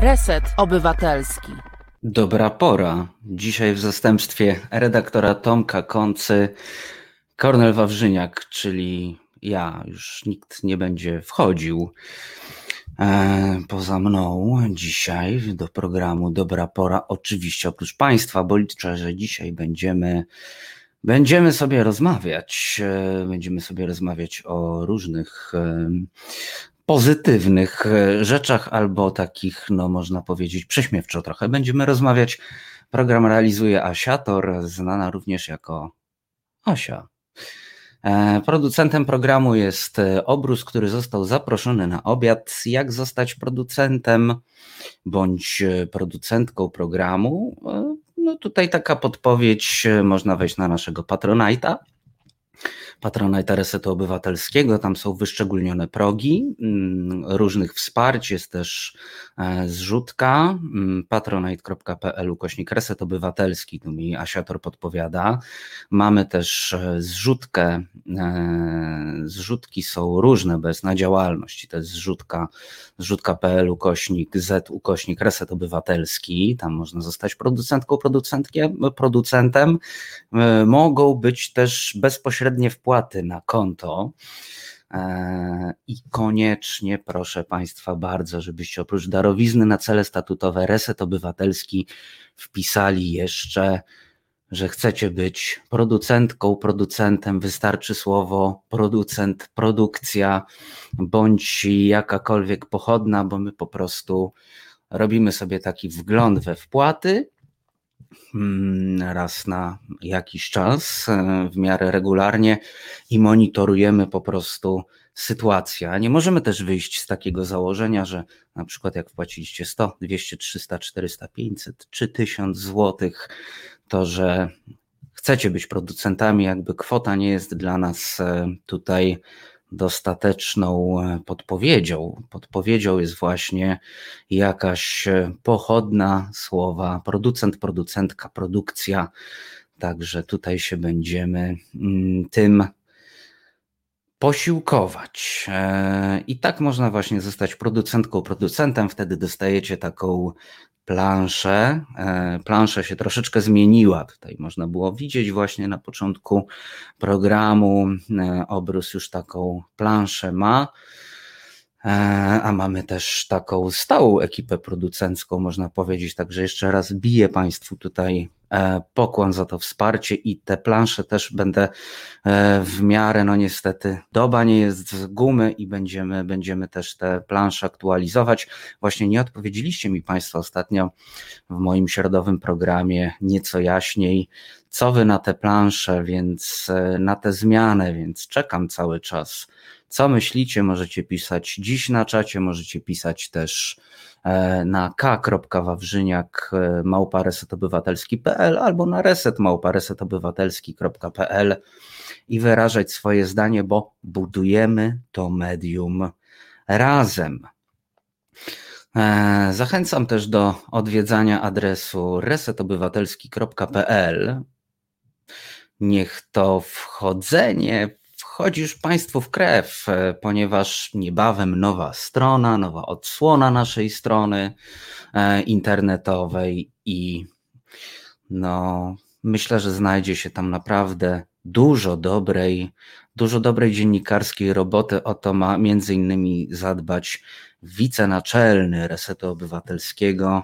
Reset Obywatelski. Dobra pora. Dzisiaj w zastępstwie redaktora Tomka Koncy, Kornel Wawrzyniak, czyli ja, już nikt nie będzie wchodził e, poza mną dzisiaj do programu Dobra Pora. Oczywiście oprócz Państwa, bo liczę, że dzisiaj będziemy, będziemy sobie rozmawiać. E, będziemy sobie rozmawiać o różnych e, pozytywnych rzeczach albo takich, no można powiedzieć, prześmiewczo trochę. Będziemy rozmawiać. Program realizuje Asiator, znana również jako Asia. E, producentem programu jest e, Obrus, który został zaproszony na obiad. Jak zostać producentem bądź e, producentką programu? No tutaj taka podpowiedź, można wejść na naszego Patronite'a Patronite Resetu Obywatelskiego. Tam są wyszczególnione progi mm, różnych wsparć. Jest też e, zrzutka mm, patronite.pl ukośnik Reset Obywatelski. Tu mi Asiator podpowiada. Mamy też e, zrzutkę. E, zrzutki są różne, bez na działalność. To jest zrzutka zrzutka.pl ukośnik Z ukośnik Reset Obywatelski. Tam można zostać producentką, producentkiem, producentem. Mogą być też bezpośrednie wpływy wpłaty na konto. E, I koniecznie proszę Państwa bardzo, żebyście oprócz darowizny na cele statutowe Reset Obywatelski wpisali jeszcze, że chcecie być producentką, producentem. Wystarczy słowo producent, produkcja bądź jakakolwiek pochodna, bo my po prostu robimy sobie taki wgląd we wpłaty raz na jakiś czas, e, w miarę regularnie i monitorujemy po prostu sytuację. Nie możemy też wyjść z takiego założenia, że na przykład jak wpłaciliście 100, 200, 300, 400, 500 czy 1000 złotych, to że chcecie być producentami, jakby kwota nie jest dla nas e, tutaj dostateczną e, podpowiedzią. Podpowiedzią jest właśnie jakaś e, pochodna słowa producent, producentka, produkcja. Także tutaj się będziemy mm, tym posiłkować. E, I tak można właśnie zostać producentką, producentem. Wtedy dostajecie taką planszę. E, plansza się troszeczkę zmieniła. Tutaj można było widzieć właśnie na początku programu. E, obrus już taką planszę ma. A mamy też taką stałą ekipę producencką, można powiedzieć. Także jeszcze raz biję Państwu tutaj pokłon za to wsparcie i te plansze też będę e, w miarę, no niestety, doba nie jest z gumy i będziemy, będziemy też te plansze aktualizować. Właśnie nie odpowiedzieliście mi Państwo ostatnio w moim środowym programie nieco jaśniej, co Wy na te plansze, więc na te zmiany, więc czekam cały czas co myślicie? Możecie pisać dziś na czacie, możecie pisać też e, na k.wawrzyniak e, małpa resetobywatelski.pl albo na reset małpa resetobywatelski.pl i wyrażać swoje zdanie, bo budujemy to medium razem. E, zachęcam też do odwiedzania adresu resetobywatelski.pl. Niech to wchodzenie wchodzi już Państwu w krew, e, ponieważ niebawem nowa strona, nowa odsłona naszej strony e, internetowej i no, myślę, że znajdzie się tam naprawdę dużo dobrej, dużo dobrej dziennikarskiej roboty. O to ma między innymi zadbać wicenaczelny Resetu Obywatelskiego,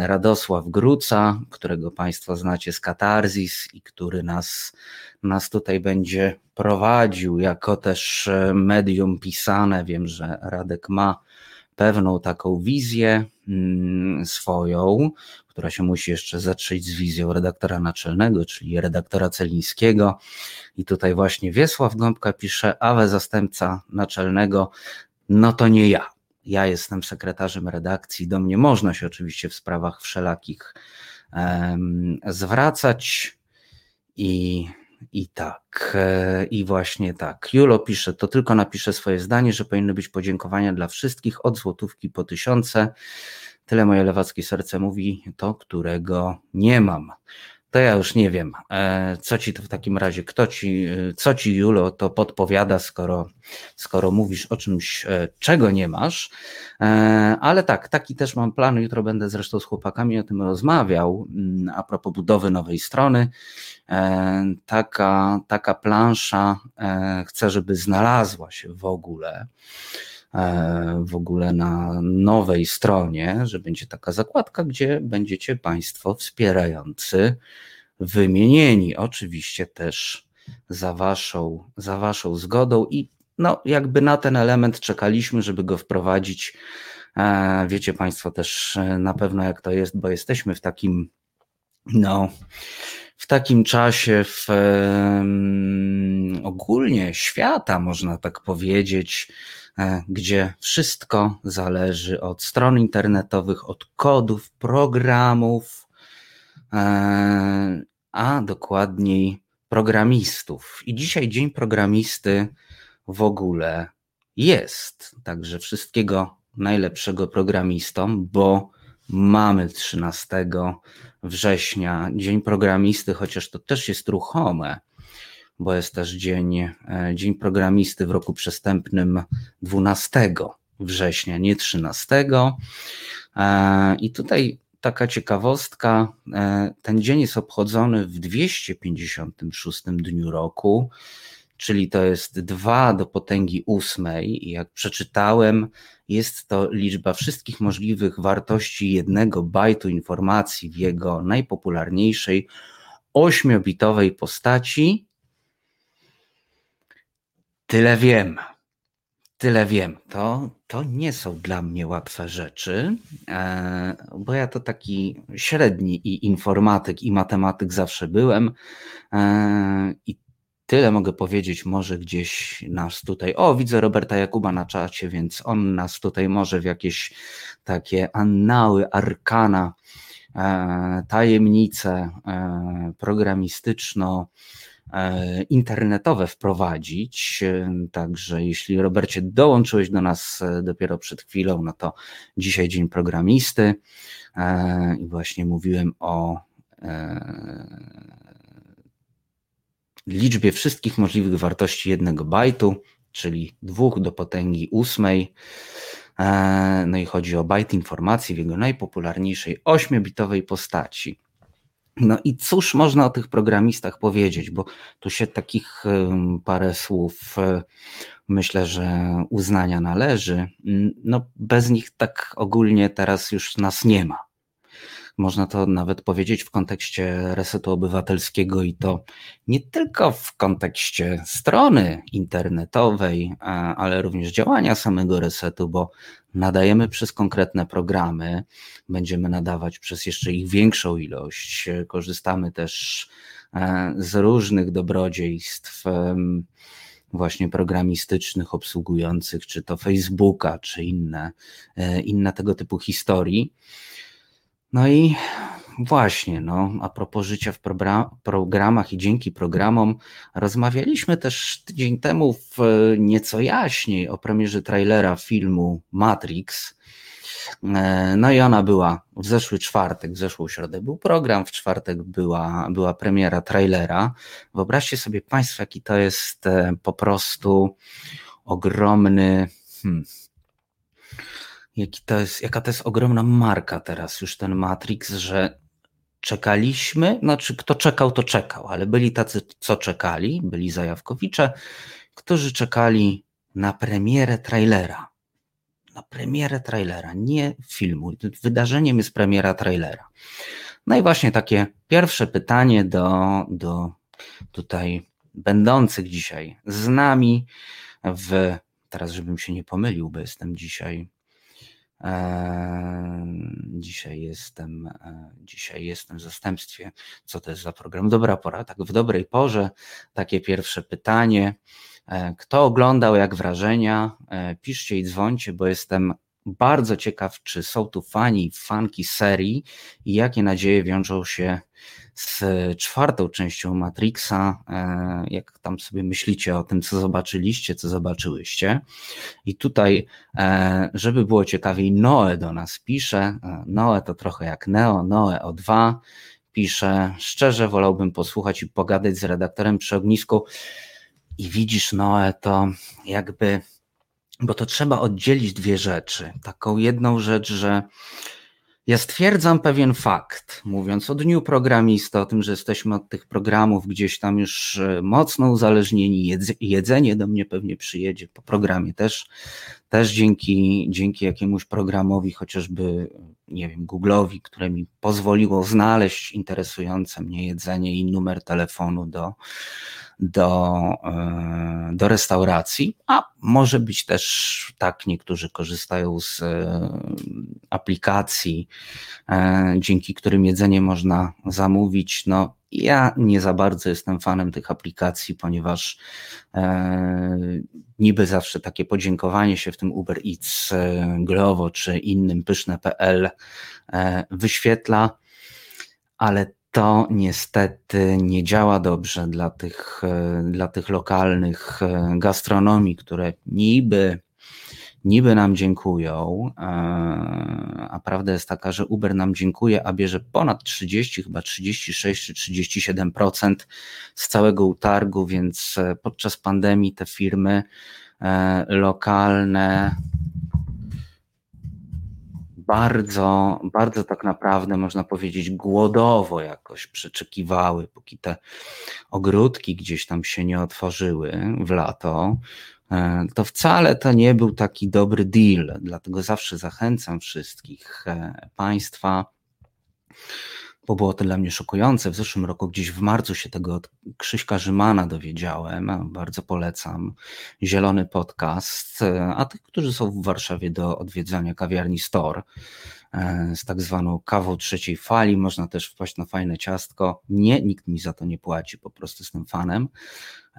Radosław Gruca, którego Państwo znacie z Katarzis i który nas nas tutaj będzie prowadził jako też e, medium pisane. Wiem, że Radek ma pewną taką wizję mm, swoją, która się musi jeszcze zatrzeć z wizją redaktora naczelnego, czyli redaktora Celińskiego. I tutaj właśnie Wiesław Gąbka pisze, awe zastępca naczelnego, no to nie ja. Ja jestem sekretarzem redakcji, do mnie można się oczywiście w sprawach wszelakich zwracać i i tak, e, i właśnie tak. Julo pisze, to tylko napiszę swoje zdanie, że powinny być podziękowania dla wszystkich od złotówki po tysiące. Tyle moje lewackie serce mówi, to którego nie mam. To ja już nie wiem, e, co ci to w takim razie, kto ci, e, co ci Julo to podpowiada, skoro, skoro mówisz o czymś, e, czego nie masz. Ale tak, taki też mam plan. Jutro będę zresztą z chłopakami o tym rozmawiał mm, a propos budowy nowej strony. Taka, taka plansza chcę, żeby znalazła się w ogóle w ogóle na nowej stronie, że będzie taka zakładka, gdzie będziecie Państwo wspierający wymienieni. Oczywiście też za Waszą, za waszą zgodą i no, jakby na ten element czekaliśmy, żeby go wprowadzić. E, wiecie Państwo też e, na pewno, jak to jest, bo jesteśmy w takim, no, w takim czasie, w ogólnie świata, można tak powiedzieć, E, gdzie wszystko zależy od stron internetowych, od kodów, programów, e, a dokładniej programistów. I dzisiaj Dzień Programisty w ogóle jest. Także wszystkiego najlepszego programistom, bo mamy 13 września Dzień Programisty, chociaż to też jest ruchome bo jest też dzień, e, dzień programisty w roku przestępnym 12 września, nie 13. E, I tutaj taka ciekawostka, e, ten dzień jest obchodzony w 256 dniu roku, czyli to jest 2 do potęgi ósmej. I jak przeczytałem, jest to liczba wszystkich możliwych wartości jednego bajtu informacji w jego najpopularniejszej ośmiobitowej postaci, Tyle wiem. Tyle wiem. To, to nie są dla mnie łatwe rzeczy, e, bo ja to taki średni i informatyk, i matematyk zawsze byłem. E, I tyle mogę powiedzieć, może gdzieś nas tutaj. O, widzę Roberta Jakuba na czacie, więc on nas tutaj może w jakieś takie annały, arkana, e, tajemnice programistyczno internetowe wprowadzić. E, także jeśli Robercie dołączyłeś do nas e, dopiero przed chwilą, no to dzisiaj Dzień Programisty i właśnie mówiłem o liczbie wszystkich możliwych wartości jednego bajtu, czyli dwóch do potęgi ósmej. No i chodzi o bajt informacji w jego najpopularniejszej ośmiobitowej postaci. No i cóż można o tych programistach powiedzieć, bo tu się takich parę słów e, myślę, że uznania należy. No bez nich tak ogólnie teraz już nas nie ma. Można to nawet powiedzieć w kontekście resetu obywatelskiego i to nie tylko w kontekście strony internetowej, ale również działania samego resetu, bo nadajemy przez konkretne programy, będziemy nadawać przez jeszcze ich większą ilość. Korzystamy też e, z różnych dobrodziejstw właśnie programistycznych, obsługujących czy to Facebooka, czy inne, e, inne tego typu historii. No i właśnie, no, a propos życia w programach i dzięki programom, rozmawialiśmy też tydzień temu w nieco jaśniej o premierze trailera filmu Matrix. E, no i ona była w zeszły czwartek, w zeszłą środę był program, w czwartek była, była premiera trailera. Wyobraźcie sobie Państwo, jaki to jest e, po prostu ogromny, hmm, jaki to jest, jaka to jest ogromna marka teraz już ten Matrix, że czekaliśmy, znaczy kto czekał, to czekał, ale byli tacy, co czekali, byli zajawkowicze, którzy czekali na premierę trailera. Na premierę trailera, nie filmu. Wydarzeniem jest premiera trailera. No i właśnie takie pierwsze pytanie do, do tutaj będących dzisiaj z nami w, teraz żebym się nie pomylił, bo jestem dzisiaj Dzisiaj jestem, dzisiaj jestem w zastępstwie. Co to jest za program? Dobra pora, tak w dobrej porze. Takie pierwsze pytanie. E, kto oglądał, jak wrażenia? E, piszcie i dzwońcie, bo jestem bardzo ciekaw, czy są tu fani, fanki serii i jakie nadzieje wiążą się z czwartą częścią Matrixa. E, jak tam sobie myślicie o tym, co zobaczyliście, co zobaczyłyście. I tutaj, e, żeby było ciekawiej, Noe do nas pisze. E, Noe to trochę jak Neo, Noe O2 pisze, szczerze wolałbym posłuchać i pogadać z redaktorem przy ognisku. I widzisz, Noe, to jakby, bo to trzeba oddzielić dwie rzeczy. Taką jedną rzecz, że ja stwierdzam pewien fakt, mówiąc o dniu programista, o tym, że jesteśmy od tych programów gdzieś tam już e, mocno uzależnieni. Jedzenie do mnie pewnie przyjedzie po programie też, też dzięki, dzięki jakiemuś programowi, chociażby, nie wiem, Google'owi, które mi pozwoliło znaleźć interesujące mnie jedzenie i numer telefonu do, do, e, do restauracji, a może być też tak, niektórzy korzystają z e, aplikacji, e, dzięki którym jedzenie można zamówić. No, ja nie za bardzo jestem fanem tych aplikacji, ponieważ e, niby zawsze takie podziękowanie się w tym Uber Eats, Glovo czy innym pyszne.pl e, wyświetla, ale to niestety nie działa dobrze dla tych, e, dla tych lokalnych e, gastronomii, które niby, niby nam dziękują, e, a prawda jest taka, że Uber nam dziękuję, a bierze ponad 30, chyba 36 czy 37% z całego utargu, więc podczas pandemii te firmy lokalne bardzo, bardzo tak naprawdę można powiedzieć głodowo jakoś przeczekiwały, póki te ogródki gdzieś tam się nie otworzyły w lato, e, to wcale to nie był taki dobry deal. Dlatego zawsze zachęcam wszystkich e, Państwa bo było to dla mnie szokujące. W zeszłym roku, gdzieś w marcu, się tego od Krzyśka Rzymana dowiedziałem. Bardzo polecam. Zielony podcast. A tych, którzy są w Warszawie do odwiedzania kawiarni Store e, z tak zwaną kawą trzeciej fali, można też wpaść na fajne ciastko. Nie, nikt mi za to nie płaci, po prostu jestem fanem.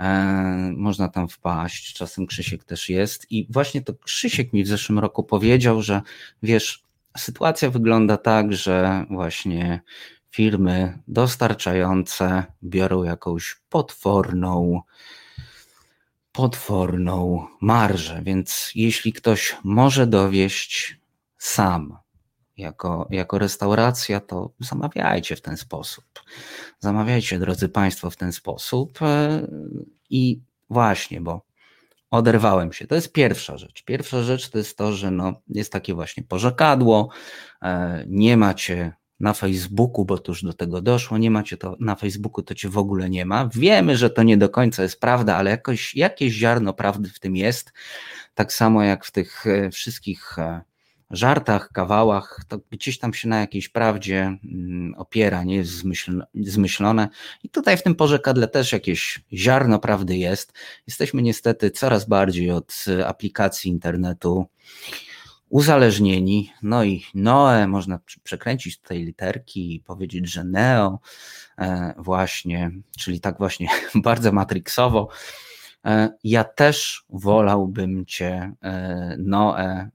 E, można tam wpaść, czasem Krzysiek też jest. I właśnie to Krzysiek mi w zeszłym roku powiedział, że wiesz, sytuacja wygląda tak, że właśnie firmy dostarczające biorą jakąś potworną, potworną marżę. Więc jeśli ktoś może dowieść sam jako, jako restauracja, to zamawiajcie w ten sposób. Zamawiajcie, drodzy Państwo, w ten sposób. E, I właśnie, bo oderwałem się. To jest pierwsza rzecz. Pierwsza rzecz to jest to, że no, jest takie właśnie pożekadło, e, nie macie na Facebooku, bo to już do tego doszło, nie macie to na Facebooku, to cię w ogóle nie ma. Wiemy, że to nie do końca jest prawda, ale jakoś, jakieś ziarno prawdy w tym jest. Tak samo jak w tych e, wszystkich żartach, kawałach, to gdzieś tam się na jakiejś prawdzie mm, opiera, nie jest zmyślone. I tutaj w tym porzekadle też jakieś ziarno prawdy jest. Jesteśmy niestety coraz bardziej od e, aplikacji internetu uzależnieni. No i Noe, można przekręcić tutaj literki i powiedzieć, że Neo, e, właśnie, czyli tak właśnie bardzo matrixowo. E, ja też wolałbym Cię, e, Noe,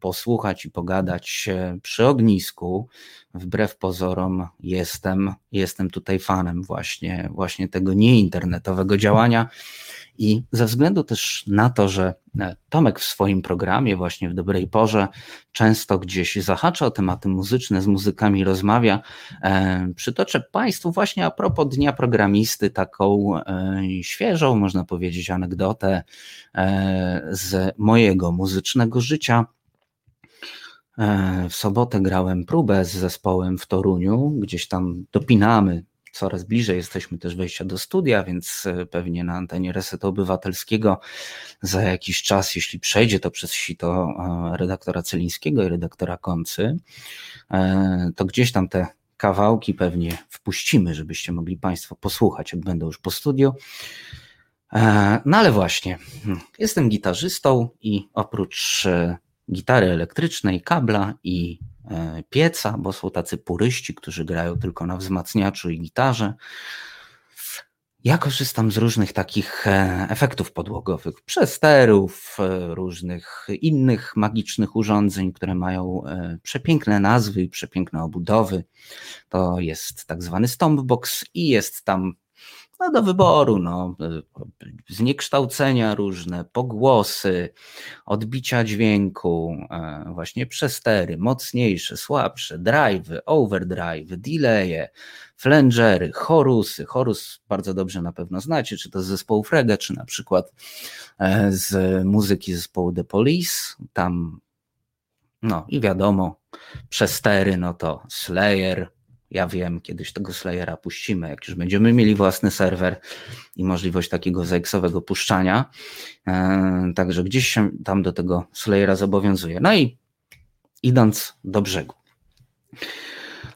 posłuchać i pogadać przy ognisku. Wbrew pozorom jestem, jestem tutaj fanem właśnie, właśnie tego nieinternetowego działania. I ze względu też na to, że e, Tomek w swoim programie, właśnie w dobrej porze, często gdzieś zahacza o tematy muzyczne, z muzykami rozmawia, e, przytoczę Państwu właśnie a propos Dnia Programisty taką e, świeżą, można powiedzieć, anegdotę z mojego muzycznego życia. W sobotę grałem próbę z zespołem w Toruniu, gdzieś tam dopinamy coraz bliżej jesteśmy też wejścia do studia, więc e, pewnie na antenie Resetu Obywatelskiego za jakiś czas, jeśli przejdzie to przez sito e, redaktora Celińskiego i redaktora Koncy, e, to gdzieś tam te kawałki pewnie wpuścimy, żebyście mogli Państwo posłuchać, jak będą już po studiu. No ale właśnie, hmm, jestem gitarzystą i oprócz gitary elektrycznej, kabla i E, pieca, bo są tacy puryści, którzy grają tylko na wzmacniaczu i gitarze. Ja korzystam z różnych takich e, efektów podłogowych, przesterów, e, różnych innych magicznych urządzeń, które mają przepiękne nazwy i przepiękne obudowy. To jest tak zwany Stompbox i jest tam no, do wyboru, no, zniekształcenia różne, pogłosy, odbicia dźwięku, e, właśnie przestery, mocniejsze, słabsze, drive, overdrive, delaye, flangery, chorusy. Chorus bardzo dobrze na pewno znacie, czy to z zespołu Frege, czy na przykład e, z muzyki zespołu The Police. Tam, no i wiadomo, przestery, no to Slayer, ja wiem, kiedyś tego Slayera puścimy, jak już będziemy mieli własny serwer i możliwość takiego zeksowego puszczania. E, także gdzieś się tam do tego Slayera zobowiązuje. No i idąc do brzegu.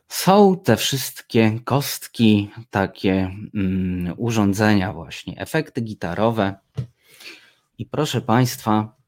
Są te wszystkie kostki, takie mm, urządzenia, właśnie, efekty gitarowe. I proszę Państwa,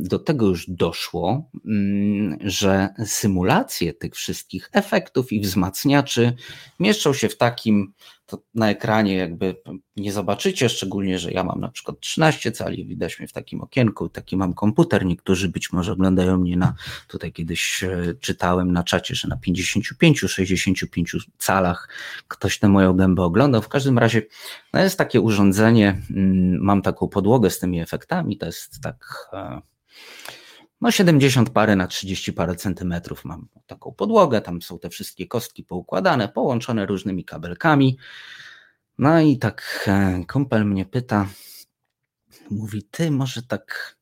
do tego już doszło, mm, że symulacje tych wszystkich efektów i wzmacniaczy mieszczą się w takim, to na ekranie jakby nie zobaczycie, szczególnie, że ja mam na przykład 13 cali, widać mnie w takim okienku, taki mam komputer, niektórzy być może oglądają mnie na, tutaj kiedyś e, czytałem na czacie, że na 55-65 calach ktoś tę moją gębę oglądał, w każdym razie no jest takie urządzenie, mm, mam taką podłogę z tymi efektami, to jest tak e, no 70 parę na 30 parę centymetrów mam taką podłogę, tam są te wszystkie kostki poukładane, połączone różnymi kabelkami. No i tak e, kumpel mnie pyta, mówi, ty może tak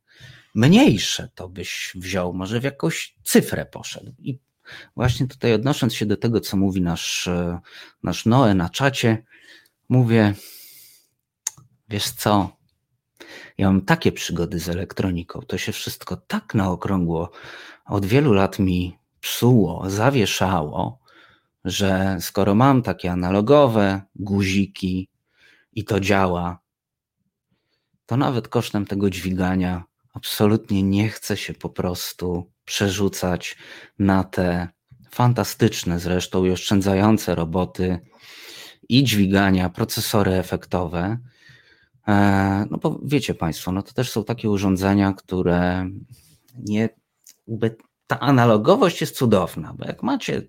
mniejsze to byś wziął, może w jakąś cyfrę poszedł. I właśnie tutaj odnosząc się do tego, co mówi nasz, e, nasz Noe na czacie, mówię, wiesz co, ja mam takie przygody z elektroniką. To się wszystko tak na okrągło od wielu lat mi psuło, zawieszało, że skoro mam takie analogowe guziki i to działa, to nawet kosztem tego dźwigania absolutnie nie chcę się po prostu przerzucać na te fantastyczne zresztą i oszczędzające roboty i dźwigania, procesory efektowe, no bo wiecie Państwo, no to też są takie urządzenia, które nie, ta analogowość jest cudowna, bo jak macie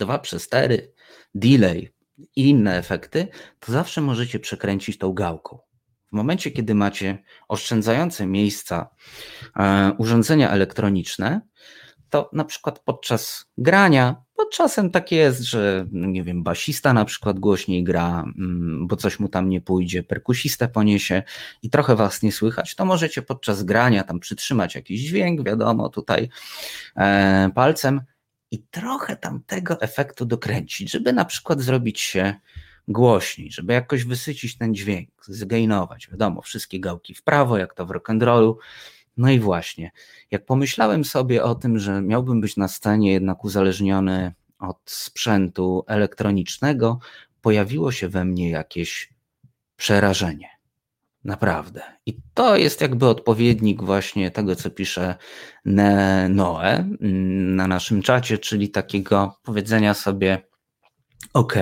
2 przez 4, delay i inne efekty, to zawsze możecie przekręcić tą gałką. W momencie, kiedy macie oszczędzające miejsca e, urządzenia elektroniczne, to na przykład podczas grania bo czasem tak jest, że nie wiem, basista na przykład głośniej gra, mm, bo coś mu tam nie pójdzie, perkusista poniesie i trochę was nie słychać, to możecie podczas grania tam przytrzymać jakiś dźwięk, wiadomo, tutaj e, palcem i trochę tam tego efektu dokręcić, żeby na przykład zrobić się głośniej, żeby jakoś wysycić ten dźwięk, zgainować, wiadomo, wszystkie gałki w prawo, jak to w rock'n'rollu, no i właśnie, jak pomyślałem sobie o tym, że miałbym być na scenie jednak uzależniony od sprzętu elektronicznego, pojawiło się we mnie jakieś przerażenie. Naprawdę. I to jest jakby odpowiednik właśnie tego, co pisze Noe mm, na naszym czacie, czyli takiego powiedzenia sobie: OK,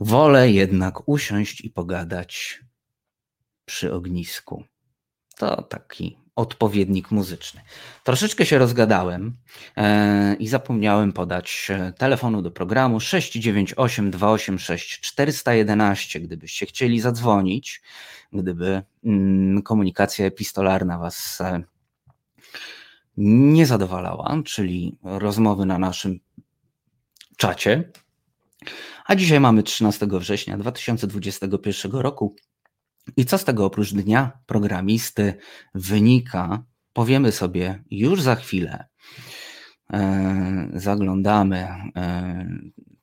wolę jednak usiąść i pogadać przy ognisku. To taki odpowiednik muzyczny. Troszeczkę się rozgadałem e, i zapomniałem podać e, telefonu do programu 698 286 411, gdybyście chcieli zadzwonić, gdyby mm, komunikacja epistolarna Was e, nie zadowalała, czyli rozmowy na naszym czacie. A dzisiaj mamy 13 września 2021 roku. I co z tego oprócz dnia programisty wynika, powiemy sobie już za chwilę. E, zaglądamy e,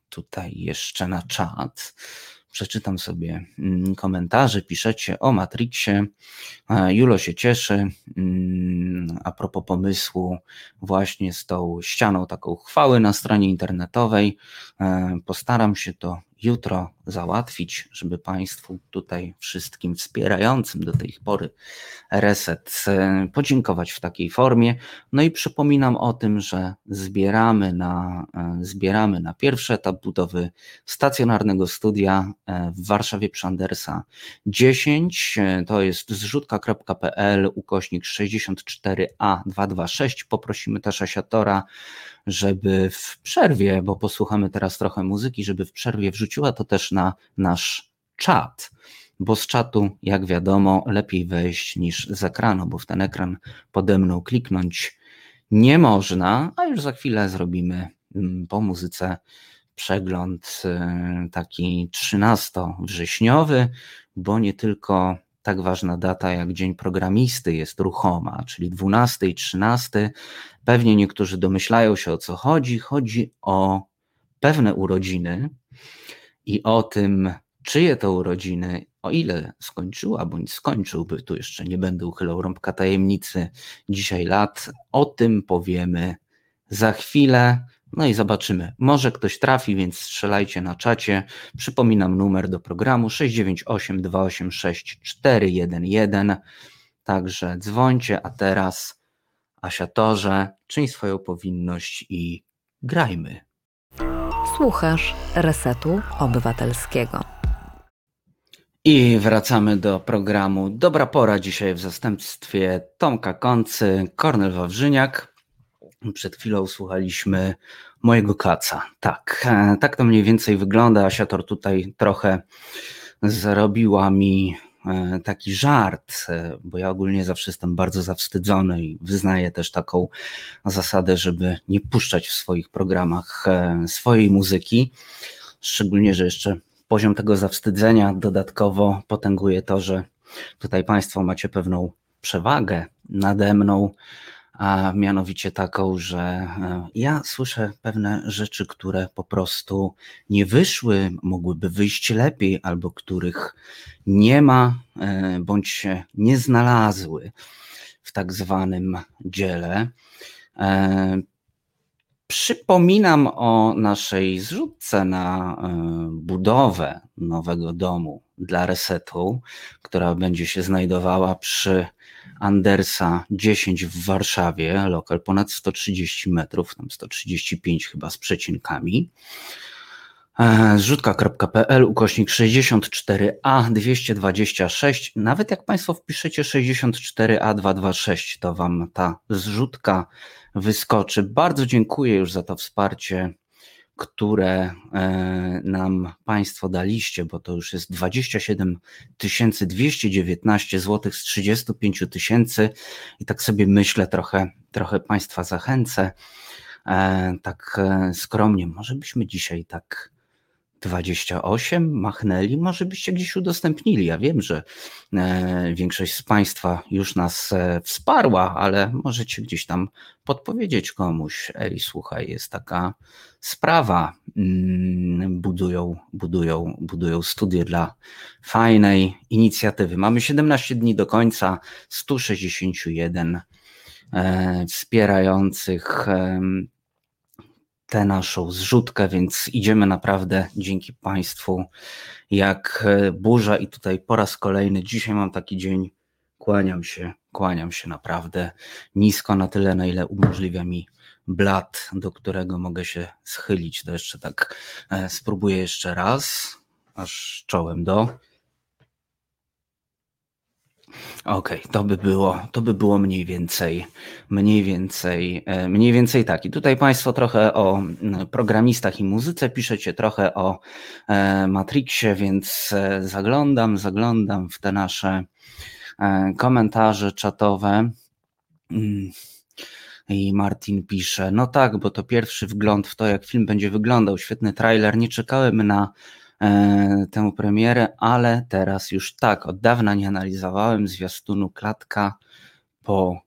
tutaj jeszcze na czat. Przeczytam sobie mm, komentarze, piszecie o Matrixie. E, Julo się cieszy mm, a propos pomysłu właśnie z tą ścianą taką chwały na stronie internetowej. Postaram się to jutro załatwić, żeby Państwu tutaj wszystkim wspierającym do tej pory reset e, podziękować w takiej formie. No i przypominam o tym, że zbieramy na, e, zbieramy na pierwszy etap budowy stacjonarnego studia e, w Warszawie przy Andersa 10. To jest zrzutka.pl ukośnik 64A226. Poprosimy też Asiatora żeby w przerwie, bo posłuchamy teraz trochę muzyki, żeby w przerwie wrzuciła to też na nasz czat. Bo z czatu, jak wiadomo, lepiej wejść niż z ekranu, bo w ten ekran pode mną kliknąć nie można, a już za chwilę zrobimy mm, po muzyce przegląd y, taki 13-wrześniowy, bo nie tylko tak ważna data jak Dzień Programisty jest ruchoma, czyli 12 i 13. Pewnie niektórzy domyślają się o co chodzi. Chodzi o pewne urodziny i o tym, czyje to urodziny, o ile skończyła bądź skończyłby, tu jeszcze nie będę uchylał rąbka tajemnicy dzisiaj lat, o tym powiemy za chwilę. No i zobaczymy. Może ktoś trafi, więc strzelajcie na czacie. Przypominam numer do programu 698 286 411. Także dzwońcie, a teraz Asiatorze, czyń swoją powinność i grajmy. Słuchasz Resetu Obywatelskiego. I wracamy do programu Dobra Pora. Dzisiaj w zastępstwie Tomka Koncy, Kornel Wawrzyniak. Przed chwilą słuchaliśmy mojego kaca. Tak, e, tak to mniej więcej wygląda. Asiator tutaj trochę zrobiła mi e, taki żart, e, bo ja ogólnie zawsze jestem bardzo zawstydzony i wyznaję też taką zasadę, żeby nie puszczać w swoich programach swojej muzyki. Szczególnie, że jeszcze poziom tego zawstydzenia dodatkowo potęguje to, że tutaj Państwo macie pewną przewagę nade mną, a mianowicie taką, że e, ja słyszę pewne rzeczy, które po prostu nie wyszły, mogłyby wyjść lepiej, albo których nie ma, e, bądź się nie znalazły w tak zwanym dziele. E, przypominam o naszej zrzutce na budowę nowego domu dla resetu, która będzie się znajdowała przy Andersa 10 w Warszawie, lokal ponad 130 metrów, tam 135 chyba z przecinkami. E, zrzutka.pl ukośnik 64A 226. Nawet jak Państwo wpiszecie 64A 226, to Wam ta zrzutka wyskoczy. Bardzo dziękuję już za to wsparcie które e, nam Państwo daliście, bo to już jest 27 219 zł z 35 tysięcy. I tak sobie myślę, trochę, trochę Państwa zachęcę, e, tak e, skromnie, może byśmy dzisiaj tak 28 machnęli, może byście gdzieś udostępnili. Ja wiem, że e, większość z Państwa już nas e, wsparła, ale możecie gdzieś tam podpowiedzieć komuś. Ej, słuchaj, jest taka sprawa. Mm, budują, budują, budują studię dla fajnej inicjatywy. Mamy 17 dni do końca, 161 e, wspierających tę naszą zrzutkę, więc idziemy naprawdę dzięki Państwu jak e, burza i tutaj po raz kolejny, dzisiaj mam taki dzień, kłaniam się, kłaniam się naprawdę nisko na tyle, na ile umożliwia mi blat, do którego mogę się schylić. To jeszcze tak e, spróbuję jeszcze raz, aż czołem do. Okej, okay, to by było, to by było mniej więcej, mniej więcej, e, mniej więcej tak. I tutaj Państwo trochę o programistach i muzyce piszecie, trochę o e, Matrixie, więc e, zaglądam, zaglądam w te nasze komentarze czatowe. Mm. I Martin pisze, no tak, bo to pierwszy wgląd w to, jak film będzie wyglądał. Świetny trailer. Nie czekałem na tę premierę, ale teraz już tak, od dawna nie analizowałem zwiastunu klatka po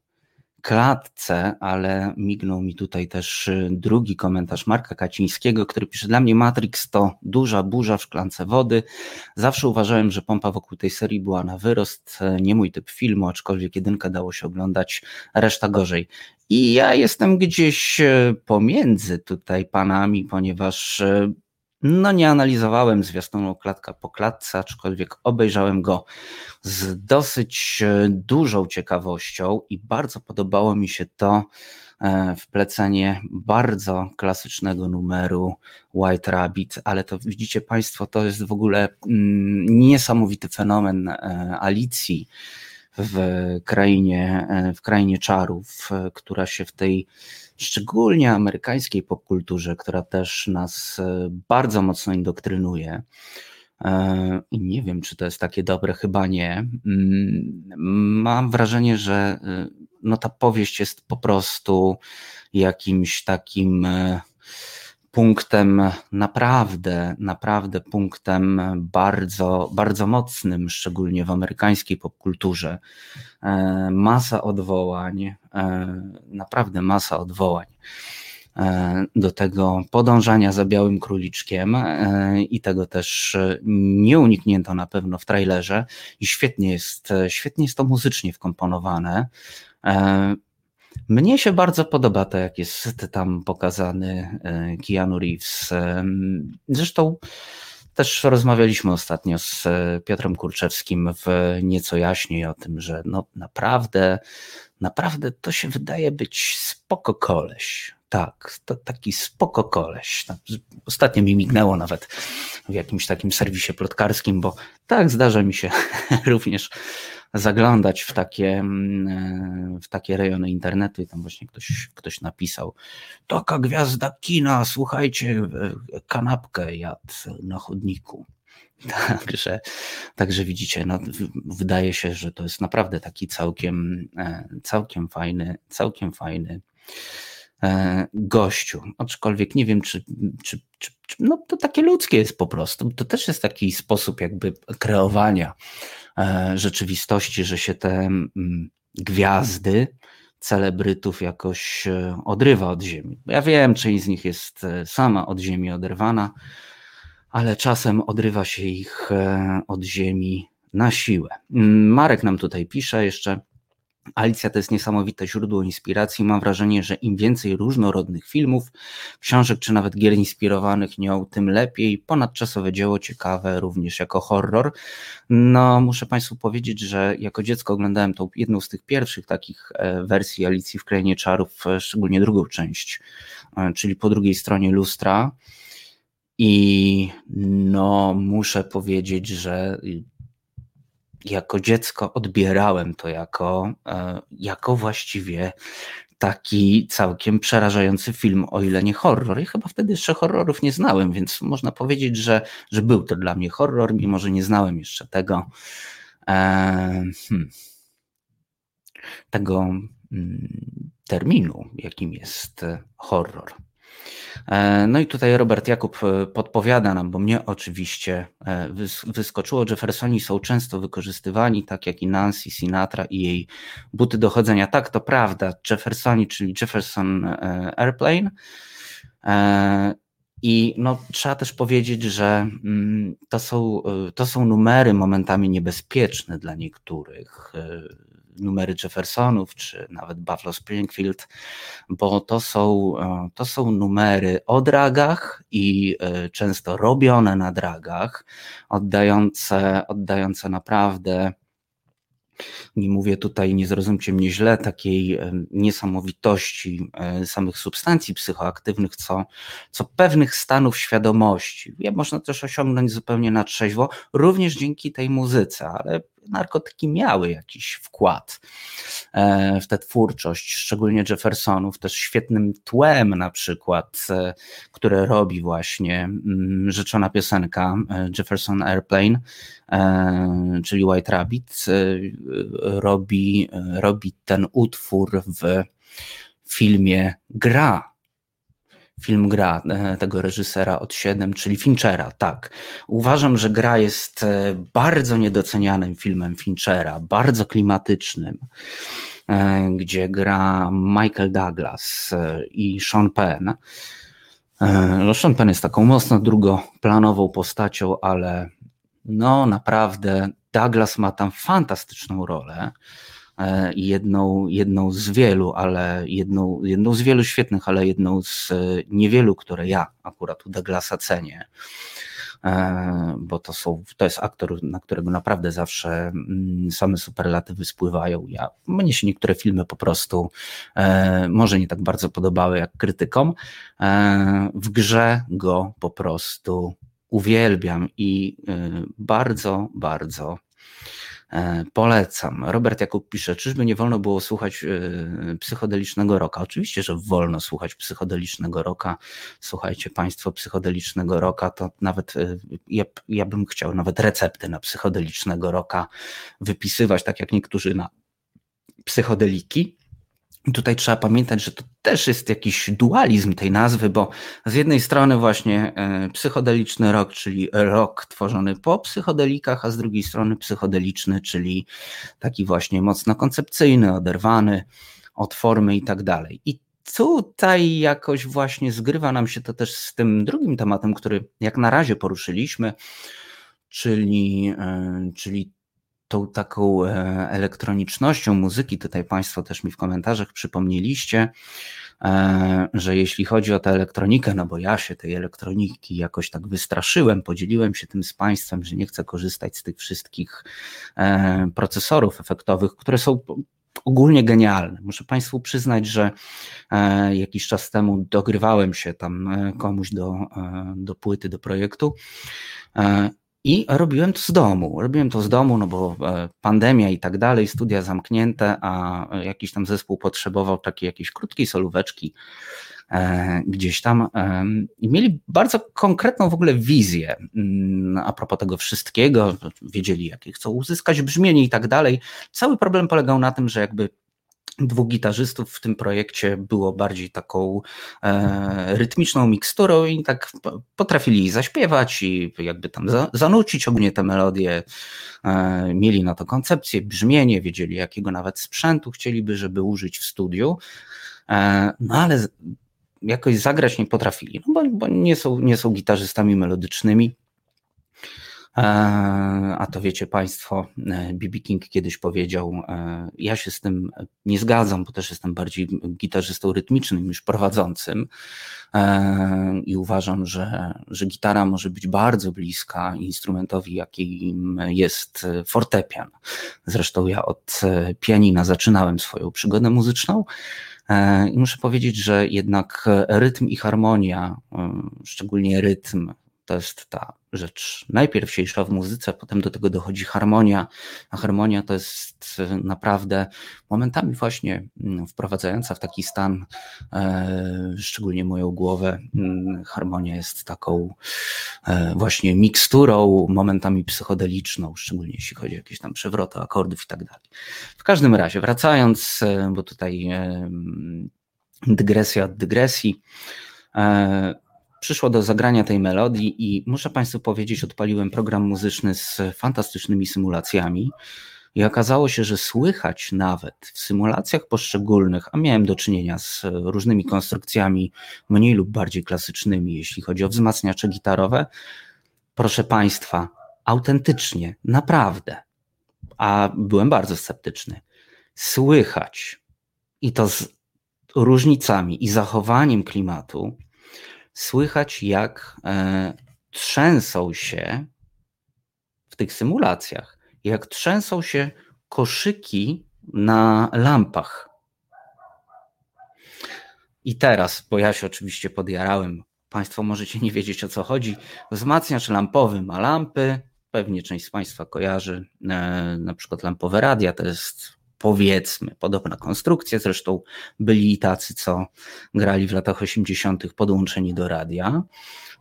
klatce, ale mignął mi tutaj też y, drugi komentarz Marka Kacińskiego, który pisze, dla mnie Matrix to duża burza w szklance wody. Zawsze uważałem, że pompa wokół tej serii była na wyrost, e, nie mój typ filmu, aczkolwiek jedynkę dało się oglądać, reszta gorzej. I ja jestem gdzieś e, pomiędzy tutaj panami, ponieważ no nie analizowałem zwiastunu klatka po klatce, aczkolwiek obejrzałem go z dosyć e, dużą ciekawością i bardzo podobało mi się to e, wplecenie bardzo klasycznego numeru White Rabbit, ale to widzicie Państwo, to jest w ogóle mm, niesamowity fenomen e, Alicji w krainie, w krainie czarów, która się w tej szczególnie amerykańskiej popkulturze, która też nas bardzo mocno indoktrynuje. I nie wiem, czy to jest takie dobre, chyba nie. Mm, mam wrażenie, że no, ta powieść jest po prostu jakimś takim punktem naprawdę, naprawdę punktem bardzo, bardzo mocnym, szczególnie w amerykańskiej popkulturze. E, masa odwołań, e, naprawdę masa odwołań e, do tego podążania za białym króliczkiem i tego też nie uniknięto na pewno w trailerze i świetnie jest, świetnie jest to muzycznie wkomponowane. Mnie się bardzo podoba to, jak jest tam pokazany e, Keanu Reeves. Zresztą też rozmawialiśmy ostatnio z e, Piotrem Kurczewskim w nieco jaśniej o tym, że no naprawdę, naprawdę to się wydaje być spoko koleś. Tak, to taki spoko koleś. Ostatnio mi mignęło nawet w jakimś takim serwisie plotkarskim, bo tak zdarza mi się również zaglądać w takie, mm, e, w takie rejony internetu i tam właśnie ktoś, ktoś napisał taka gwiazda kina, słuchajcie, e, kanapkę jadł na chodniku. Także, także widzicie, no, wydaje się, że to jest naprawdę taki całkiem, e, całkiem fajny, całkiem fajny gościu. Aczkolwiek nie wiem, czy, czy, czy, no to takie ludzkie jest po prostu. To też jest taki sposób jakby kreowania rzeczywistości, że się te mm, gwiazdy celebrytów jakoś e, odrywa od ziemi. Ja wiem, część z nich jest e, sama od ziemi oderwana, ale czasem odrywa się ich od ziemi na siłę. Mm, Marek nam tutaj pisze jeszcze, Alicja to jest niesamowite źródło inspiracji. Mam wrażenie, że im więcej różnorodnych filmów, książek czy nawet gier inspirowanych nią, tym lepiej. Ponadczasowe dzieło ciekawe również jako horror. No, muszę Państwu powiedzieć, że jako dziecko oglądałem tą jedną z tych pierwszych takich e, wersji Alicji w Krainie Czarów, e, szczególnie drugą część, e, czyli po drugiej stronie lustra. I no, muszę powiedzieć, że jako dziecko odbierałem to jako, e, jako właściwie taki całkiem przerażający film, o ile nie horror. I chyba wtedy jeszcze horrorów nie znałem, więc można powiedzieć, że, że był to dla mnie horror, mimo że nie znałem jeszcze tego. E, hmm, tego mm, terminu, jakim jest horror. E, no i tutaj Robert Jakub e, podpowiada nam, bo mnie oczywiście e, wyskoczyło, Jeffersoni są często wykorzystywani, tak jak i Nancy Sinatra i jej buty dochodzenia. Tak, to prawda, Jeffersoni, czyli Jefferson Airplane. I no, trzeba też powiedzieć, że mm, to są, to są numery momentami niebezpieczne dla niektórych numery Jeffersonów, czy nawet Buffalo Springfield, bo to są, e, to są numery o dragach i e, często robione na dragach, oddające, oddające naprawdę nie mówię tutaj, nie zrozumcie mnie źle, takiej e, niesamowitości samych substancji psychoaktywnych, co, co pewnych stanów świadomości. Je można też osiągnąć zupełnie na trzeźwo, również dzięki tej muzyce, ale narkotyki miały jakiś wkład e, w tę twórczość, szczególnie Jeffersonów, też świetnym tłem na przykład, e, które robi właśnie mm, rzeczona piosenka e, Jefferson Airplane, czyli White Rabbit, robi, robi ten utwór w filmie Gra film Gra e, tego reżysera od 7, czyli Finchera, tak. Uważam, że Gra jest e, bardzo niedocenianym filmem Finchera, bardzo klimatycznym, e, gdzie gra Michael Douglas i Sean Penn. No, Sean Penn jest taką mocno drugoplanową postacią, ale no naprawdę Douglas ma tam fantastyczną rolę. E, jedną, jedną z wielu, ale jedną, jedną z wielu świetnych, ale jedną z e, niewielu, które ja akurat u Douglasa cenię e, bo to, są, to jest aktor, na którego naprawdę zawsze mm, same superlatywy spływają. Ja, mnie się niektóre filmy po prostu może nie tak bardzo podobały jak krytykom. W grze go po prostu uwielbiam i bardzo, bardzo polecam. Robert Jakub pisze, czyżby nie wolno było słuchać e, psychodelicznego roka? Oczywiście, że wolno słuchać psychodelicznego roka. Słuchajcie Państwo psychodelicznego roka, to nawet e, ja, ja bym chciał nawet recepty na psychodelicznego roka wypisywać, tak jak niektórzy na psychodeliki. Tutaj trzeba pamiętać, że to też jest jakiś dualizm tej nazwy, bo z jednej strony właśnie e, psychodeliczny rok, czyli rok tworzony po psychodelikach, a z drugiej strony psychodeliczny, czyli taki właśnie mocno koncepcyjny, oderwany od formy i tak dalej. I tutaj jakoś właśnie zgrywa nam się to też z tym drugim tematem, który jak na razie poruszyliśmy, czyli, e, czyli tą taką e, elektronicznością muzyki, tutaj Państwo też mi w komentarzach przypomnieliście, e, że jeśli chodzi o tę elektronikę, no bo ja się tej elektroniki jakoś tak wystraszyłem, podzieliłem się tym z Państwem, że nie chcę korzystać z tych wszystkich e, procesorów efektowych, które są ogólnie genialne. Muszę Państwu przyznać, że jakiś czas temu dogrywałem się tam komuś do, do płyty, do projektu i robiłem to z domu. Robiłem to z domu, no bo e, pandemia i tak dalej, studia zamknięte, a jakiś tam zespół potrzebował takiej jakiejś krótkiej solóweczki e, gdzieś tam i mieli bardzo konkretną w ogóle wizję mm, a propos tego wszystkiego, wiedzieli jakie chcą uzyskać brzmienie i tak dalej. Cały problem polegał na tym, że jakby dwóch gitarzystów w tym projekcie było bardziej taką e, rytmiczną miksturą i tak potrafili zaśpiewać i jakby tam za, zanucić ogólnie te melodie. E, mieli na to koncepcję, brzmienie, wiedzieli jakiego nawet sprzętu chcieliby, żeby użyć w studiu. E, no ale jakoś zagrać nie potrafili, no bo, bo nie, są, nie są gitarzystami melodycznymi. E, a to wiecie Państwo, BB e, King kiedyś powiedział, e, ja się z tym nie zgadzam, bo też jestem bardziej gitarzystą rytmicznym niż prowadzącym i uważam, że, że gitara może być bardzo bliska instrumentowi, jakim jest fortepian. Zresztą ja od pianina zaczynałem swoją przygodę muzyczną. I muszę powiedzieć, że jednak rytm i harmonia, szczególnie rytm, to jest ta rzecz najpierwsiejsza w muzyce, potem do tego dochodzi harmonia, a harmonia to jest naprawdę momentami właśnie mm, wprowadzająca w taki stan, e, szczególnie moją głowę, mm, harmonia jest taką e, właśnie miksturą, momentami psychodeliczną, szczególnie jeśli chodzi o jakieś tam przewroty akordów i tak dalej. W każdym razie, wracając, e, bo tutaj dygresja od dygresji, przyszło do zagrania tej melodii i muszę Państwu powiedzieć, odpaliłem program muzyczny z fantastycznymi symulacjami i okazało się, że słychać nawet w symulacjach poszczególnych, a miałem do czynienia z różnymi konstrukcjami mniej lub bardziej klasycznymi, jeśli chodzi o wzmacniacze gitarowe, proszę Państwa, autentycznie, naprawdę, a byłem bardzo sceptyczny, słychać i to z różnicami i zachowaniem klimatu, słychać, jak e, trzęsą się w tych symulacjach, jak trzęsą się koszyki na lampach. I teraz, bo ja się oczywiście podjarałem, Państwo możecie nie wiedzieć o co chodzi. Wzmacniacz lampowy ma lampy, pewnie część z Państwa kojarzy, e, na przykład lampowe radia, to jest powiedzmy, podobna konstrukcja, zresztą byli tacy, co grali w latach 80. podłączeni do radia,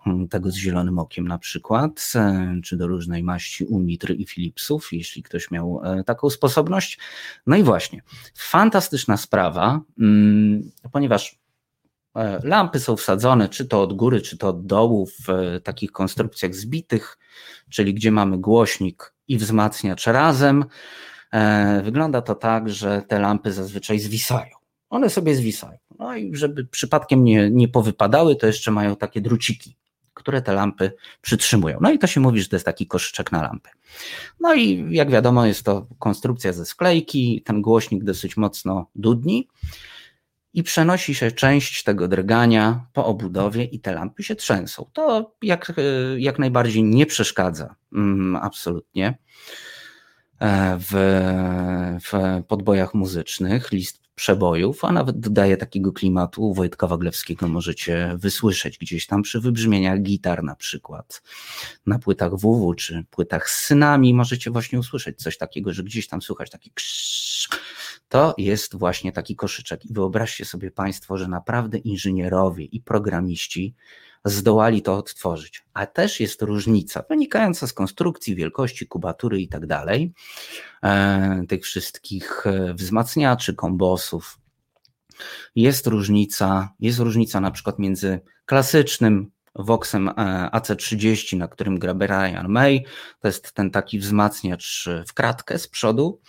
hmm, tego z zielonym okiem na przykład, e, czy do różnej maści Unitr i Philipsów, jeśli ktoś miał e, taką sposobność. No i właśnie, fantastyczna sprawa, mm, ponieważ e, lampy są wsadzone czy to od góry, czy to od dołu w takich konstrukcjach zbitych, czyli gdzie mamy głośnik i wzmacniacz razem, wygląda to tak, że te lampy zazwyczaj zwisają. One sobie zwisają. No i żeby przypadkiem nie, nie powypadały, to jeszcze mają takie druciki, które te lampy przytrzymują. No i to się mówi, że to jest taki koszyczek na lampy. No i jak wiadomo, jest to konstrukcja ze sklejki, ten głośnik dosyć mocno dudni i przenosi się część tego drgania po obudowie i te lampy się trzęsą. To jak, jak najbardziej nie przeszkadza, mm, absolutnie. E, w, w podbojach muzycznych. List przebojów, a nawet dodaje takiego klimatu. Wojtka Waglewskiego możecie wysłyszeć gdzieś tam przy wybrzmieniach gitar na przykład. Na płytach WW czy płytach z synami możecie właśnie usłyszeć coś takiego, że gdzieś tam słychać taki krzyż. To jest właśnie taki koszyczek. I wyobraźcie sobie Państwo, że naprawdę inżynierowie i programiści zdołali to odtworzyć. A też jest różnica wynikająca z konstrukcji, wielkości, kubatury i tak dalej, e, tych wszystkich e, wzmacniaczy, kombosów. Jest różnica, jest różnica na przykład między klasycznym Voxem e, AC30, na którym gra Brian May, to jest ten taki wzmacniacz w kratkę z przodu,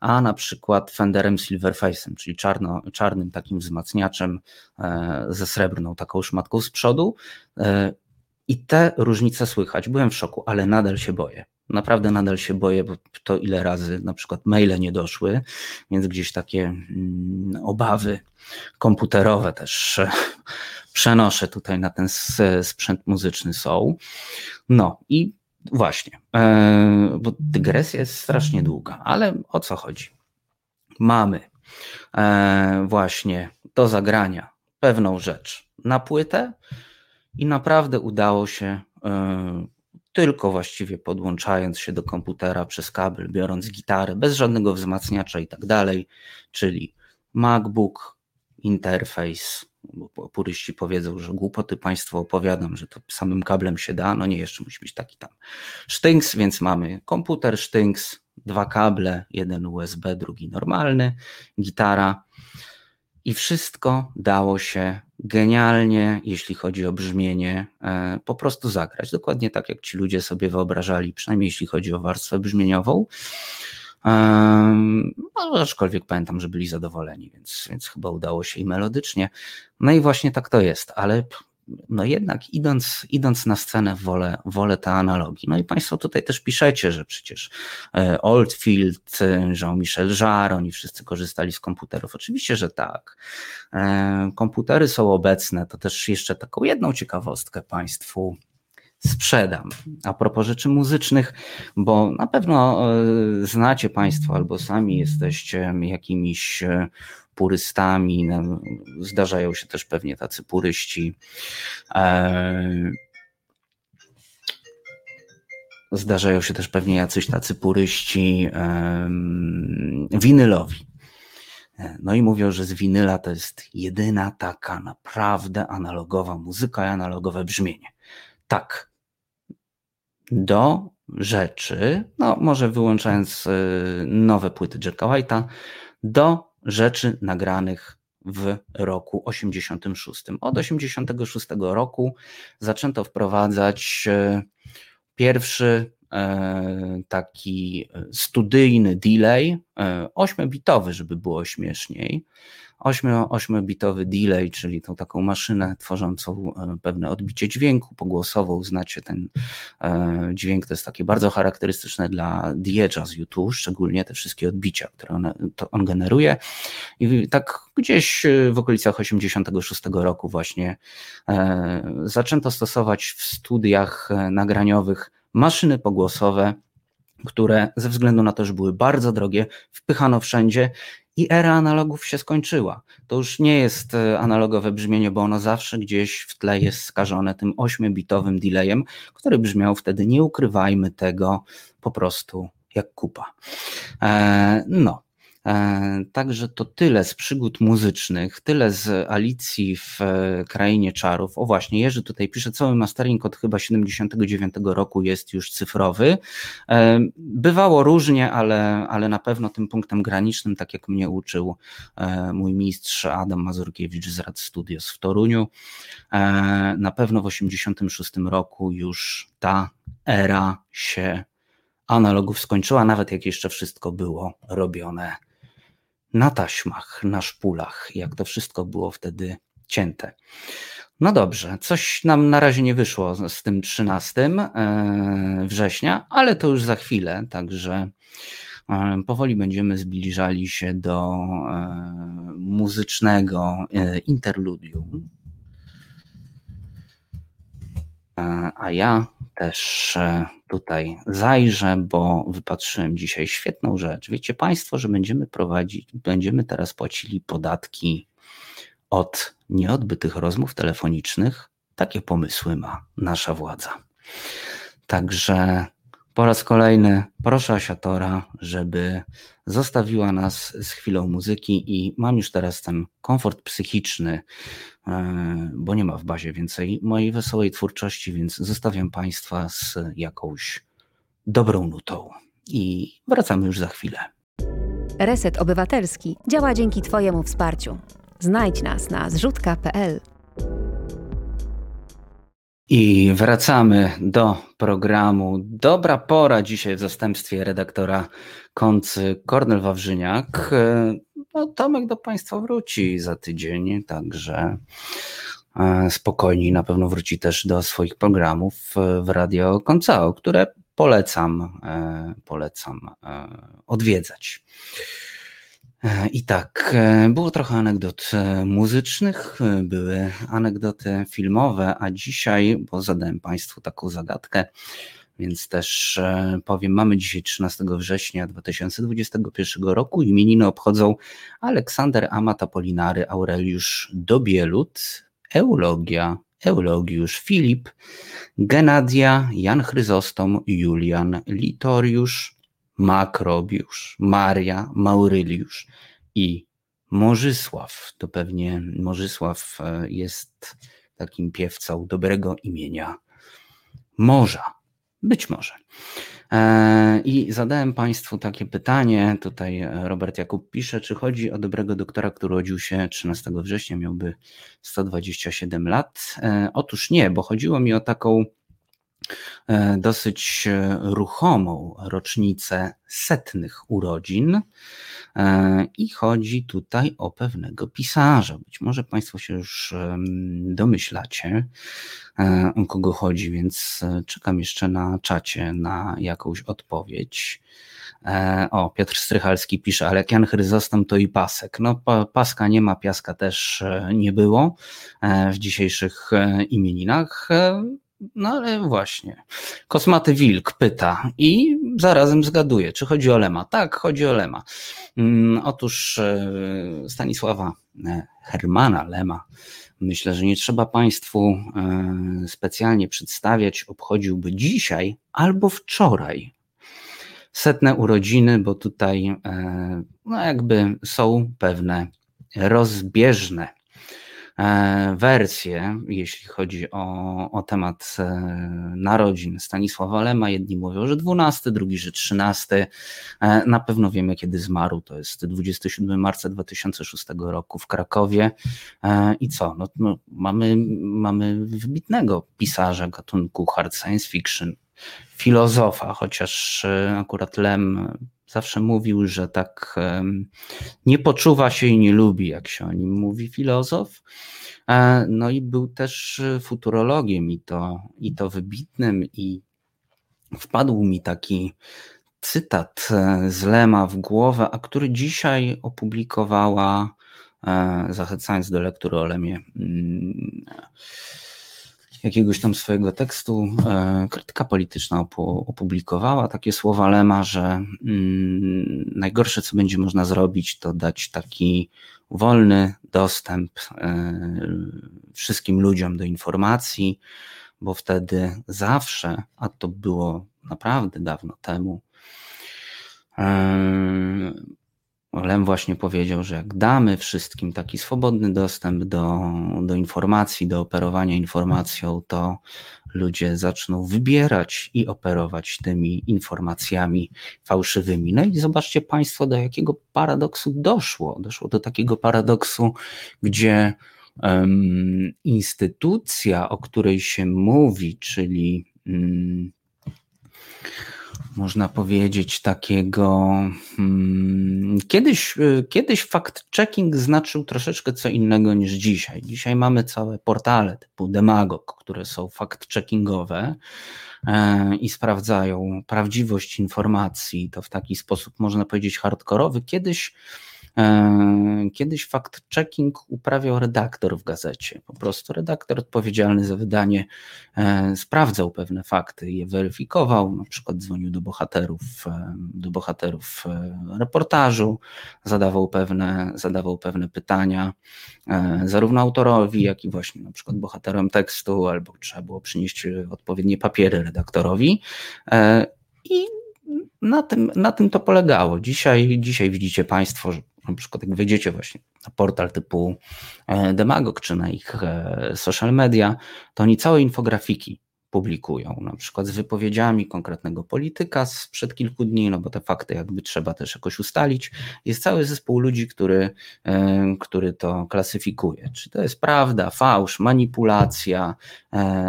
a na przykład Fenderem Silverface'em, czyli czarno, czarnym takim wzmacniaczem e, ze srebrną taką szmatką z przodu. E, I te różnice słychać. Byłem w szoku, ale nadal się boję. Naprawdę nadal się boję, bo to ile razy na przykład maile nie doszły, więc gdzieś takie mm, obawy komputerowe też przenoszę tutaj na ten sprzęt muzyczny są. No i właśnie, e, bo dygresja jest strasznie długa, ale o co chodzi? Mamy e, właśnie do zagrania pewną rzecz na płytę i naprawdę udało się e, tylko właściwie podłączając się do komputera przez kabel, biorąc gitarę, bez żadnego wzmacniacza i tak dalej, czyli MacBook, interfejs, bo puryści powiedzą, że głupoty państwo opowiadam, że to samym kablem się da, no nie, jeszcze musi być taki tam sztynks, więc mamy komputer, sztynks, dwa kable, jeden USB, drugi normalny, gitara i wszystko dało się genialnie, jeśli chodzi o brzmienie, e, po prostu zagrać. Dokładnie tak, jak ci ludzie sobie wyobrażali, przynajmniej jeśli chodzi o warstwę brzmieniową. No, aczkolwiek pamiętam, że byli zadowoleni, więc, więc chyba udało się i melodycznie. No i właśnie tak to jest, ale no jednak idąc, idąc na scenę wolę, wolę te analogii. No i Państwo tutaj też piszecie, że przecież e, Oldfield, Jean-Michel Jarre, oni wszyscy korzystali z komputerów. Oczywiście, że tak. E, komputery są obecne, to też jeszcze taką jedną ciekawostkę Państwu sprzedam. A propos rzeczy muzycznych, bo na pewno e, znacie Państwo albo sami jesteście jakimiś e, purystami, no, zdarzają się też pewnie tacy puryści. E, zdarzają się też pewnie jacyś tacy puryści winylowi. No i mówią, że z winyla to jest jedyna taka naprawdę analogowa muzyka i analogowe brzmienie. Tak, do rzeczy, no może wyłączając y, nowe płyty Jacka White'a, do rzeczy nagranych w roku 86. Od 86 roku zaczęto wprowadzać y, pierwszy e, taki studyjny delay, 8-bitowy, e, żeby było śmieszniej, 8-bitowy delay, czyli tą taką maszynę tworzącą e, pewne odbicie dźwięku pogłosową. Znacie ten e, dźwięk, to jest takie bardzo charakterystyczne dla Diegea z YouTube, szczególnie te wszystkie odbicia, które on, on generuje. I tak gdzieś w okolicach 86 roku właśnie e, zaczęto stosować w studiach nagraniowych maszyny pogłosowe, które ze względu na to, że były bardzo drogie, wpychano wszędzie i era analogów się skończyła. To już nie jest e, analogowe brzmienie, bo ono zawsze gdzieś w tle jest skażone tym 8-bitowym delayem, który brzmiał wtedy, nie ukrywajmy tego, po prostu jak kupa. E, no, także to tyle z przygód muzycznych, tyle z Alicji w e, Krainie Czarów. O właśnie, Jerzy tutaj pisze, cały mastering od chyba 79 roku jest już cyfrowy. E, bywało różnie, ale, ale na pewno tym punktem granicznym, tak jak mnie uczył mój mistrz Adam Mazurkiewicz z Rad Studios w Toruniu, na pewno w 86 roku już ta era się analogów skończyła, nawet jak jeszcze wszystko było robione na taśmach, na szpulach, jak to wszystko było wtedy cięte. No dobrze, coś nam na razie nie wyszło z tym 13 e, września, ale to już za chwilę, także e, powoli będziemy zbliżali się do e, muzycznego interludium. A ja też e, tutaj zajrzę, bo wypatrzyłem dzisiaj świetną rzecz. Wiecie Państwo, że będziemy prowadzić, będziemy teraz płacili podatki od nieodbytych rozmów telefonicznych. Takie pomysły ma nasza władza. Także po raz kolejny proszę Asiatora, żeby zostawiła nas z chwilą muzyki i mam już teraz ten komfort psychiczny, e, bo nie ma w bazie więcej mojej wesołej twórczości, więc zostawiam Państwa z jakąś dobrą nutą i wracamy już za chwilę. Reset Obywatelski działa dzięki Twojemu wsparciu. Znajdź nas na zrzutka.pl. I wracamy do programu. Dobra pora dzisiaj w zastępstwie redaktora Koncy Kornel Wawrzyniak. No, Tomek do Państwa wróci za tydzień, także e, spokojniej na pewno wróci też do swoich programów w Radio Koncao, które polecam, e, polecam e, odwiedzać. I tak, było trochę anegdot muzycznych, były anegdoty filmowe, a dzisiaj, bo zadałem Państwu taką zagadkę, więc też powiem, mamy dzisiaj 13 września 2021 roku. Imieniny obchodzą Aleksander Amat Apolinary, Aureliusz Dobielut, Eulogia, Eulogiusz Filip, Genadia, Jan Chryzostom, Julian Litoriusz, Makrobiusz, Maria, Mauryliusz i Morzysław. To pewnie Morzysław e, jest takim piewcą dobrego imienia morza. Być może. E, I zadałem Państwu takie pytanie. Tutaj Robert Jakub pisze, czy chodzi o dobrego doktora, który urodził się 13 września, miałby 127 lat. E, otóż nie, bo chodziło mi o taką E, dosyć e, ruchomą rocznicę setnych urodzin e, i chodzi tutaj o pewnego pisarza. Być może Państwo się już domyślacie, o kogo chodzi, więc czekam jeszcze na czacie na jakąś odpowiedź. O, Piotr Strychalski pisze, ale jak Jan Chryzostom to i pasek. No, paska nie ma, piaska też nie było w dzisiejszych imieninach. No ale właśnie. Kosmaty Wilk pyta i zarazem zgaduje, czy chodzi o Lema. Tak, chodzi o Lema. Mm, otóż e, Stanisława e, Hermana Lema myślę, że nie trzeba Państwu e, specjalnie przedstawiać, obchodziłby dzisiaj albo wczoraj setne urodziny, bo tutaj no jakby są pewne rozbieżne wersje, jeśli chodzi o, o temat e, narodzin Stanisława Lema. Jedni mówią, że 12, drugi, że 13. E, na pewno wiemy, kiedy zmarł. To jest 27 marca 2006 roku w Krakowie. I co? No, no, mamy, mamy wybitnego pisarza gatunku hard science fiction, filozofa, chociaż akurat Lem zawsze mówił, że tak nie poczuwa się i nie lubi, jak się o nim mówi filozof. E, no i był też futurologiem i to, i to wybitnym i wpadł mi taki cytat e, z Lema w głowę, a który dzisiaj opublikowała, e, zachęcając do lektury o Lemie, mm, jakiegoś tam swojego tekstu e, krytyka polityczna opublikowała takie słowa Lema, że mm, najgorsze, co będzie można zrobić, to dać taki wolny dostęp e, wszystkim ludziom do informacji, bo wtedy zawsze, a to było naprawdę dawno temu, e, Lem właśnie powiedział, że jak damy wszystkim taki swobodny dostęp do, do informacji, do operowania informacją, to ludzie zaczną wybierać i operować tymi informacjami fałszywymi. No i zobaczcie Państwo, do jakiego paradoksu doszło. Doszło do takiego paradoksu, gdzie um, instytucja, o której się mówi, czyli um, można powiedzieć, takiego. Hmm, kiedyś, y, kiedyś fact-checking znaczył troszeczkę co innego niż dzisiaj. Dzisiaj mamy całe portale typu Demagog, które są fact-checkingowe e, i sprawdzają prawdziwość informacji. To w taki sposób, można powiedzieć, hardkorowy. Kiedyś kiedyś fact-checking uprawiał redaktor w gazecie. Po prostu redaktor odpowiedzialny za wydanie e, sprawdzał pewne fakty, je weryfikował, na przykład dzwonił do bohaterów, e, do bohaterów reportażu, zadawał pewne, zadawał pewne pytania zarówno autorowi, jak i właśnie na przykład bohaterom tekstu, albo trzeba było przynieść odpowiednie papiery redaktorowi. I na tym, na tym to polegało. Dzisiaj, dzisiaj widzicie Państwo, że na przykład jak wejdziecie właśnie na portal typu e, Demagog czy na ich e, social media, to oni całe infografiki publikują, na przykład z wypowiedziami konkretnego polityka sprzed kilku dni, no bo te fakty jakby trzeba też jakoś ustalić. Jest cały zespół ludzi, który, e, który to klasyfikuje. Czy to jest prawda, fałsz, manipulacja,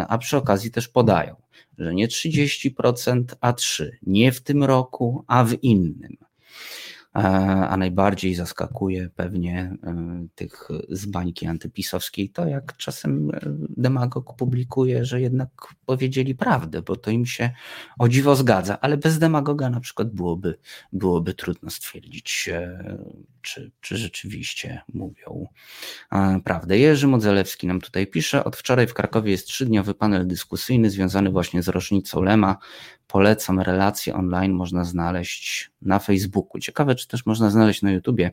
a przy okazji też podają, że nie 30%, a 3%, nie w tym roku, a w innym a najbardziej zaskakuje pewnie e, tych z bańki antypisowskiej to, jak czasem e, demagog publikuje, że jednak powiedzieli prawdę, bo to im się o dziwo zgadza, ale bez demagoga na przykład byłoby, byłoby trudno stwierdzić, e, czy, czy rzeczywiście mówią prawdę. Jerzy Modzelewski nam tutaj pisze, od wczoraj w Krakowie jest trzydniowy panel dyskusyjny związany właśnie z rocznicą Lema. Polecam, relacje online można znaleźć na Facebooku. Ciekawe, czy też można znaleźć na YouTubie,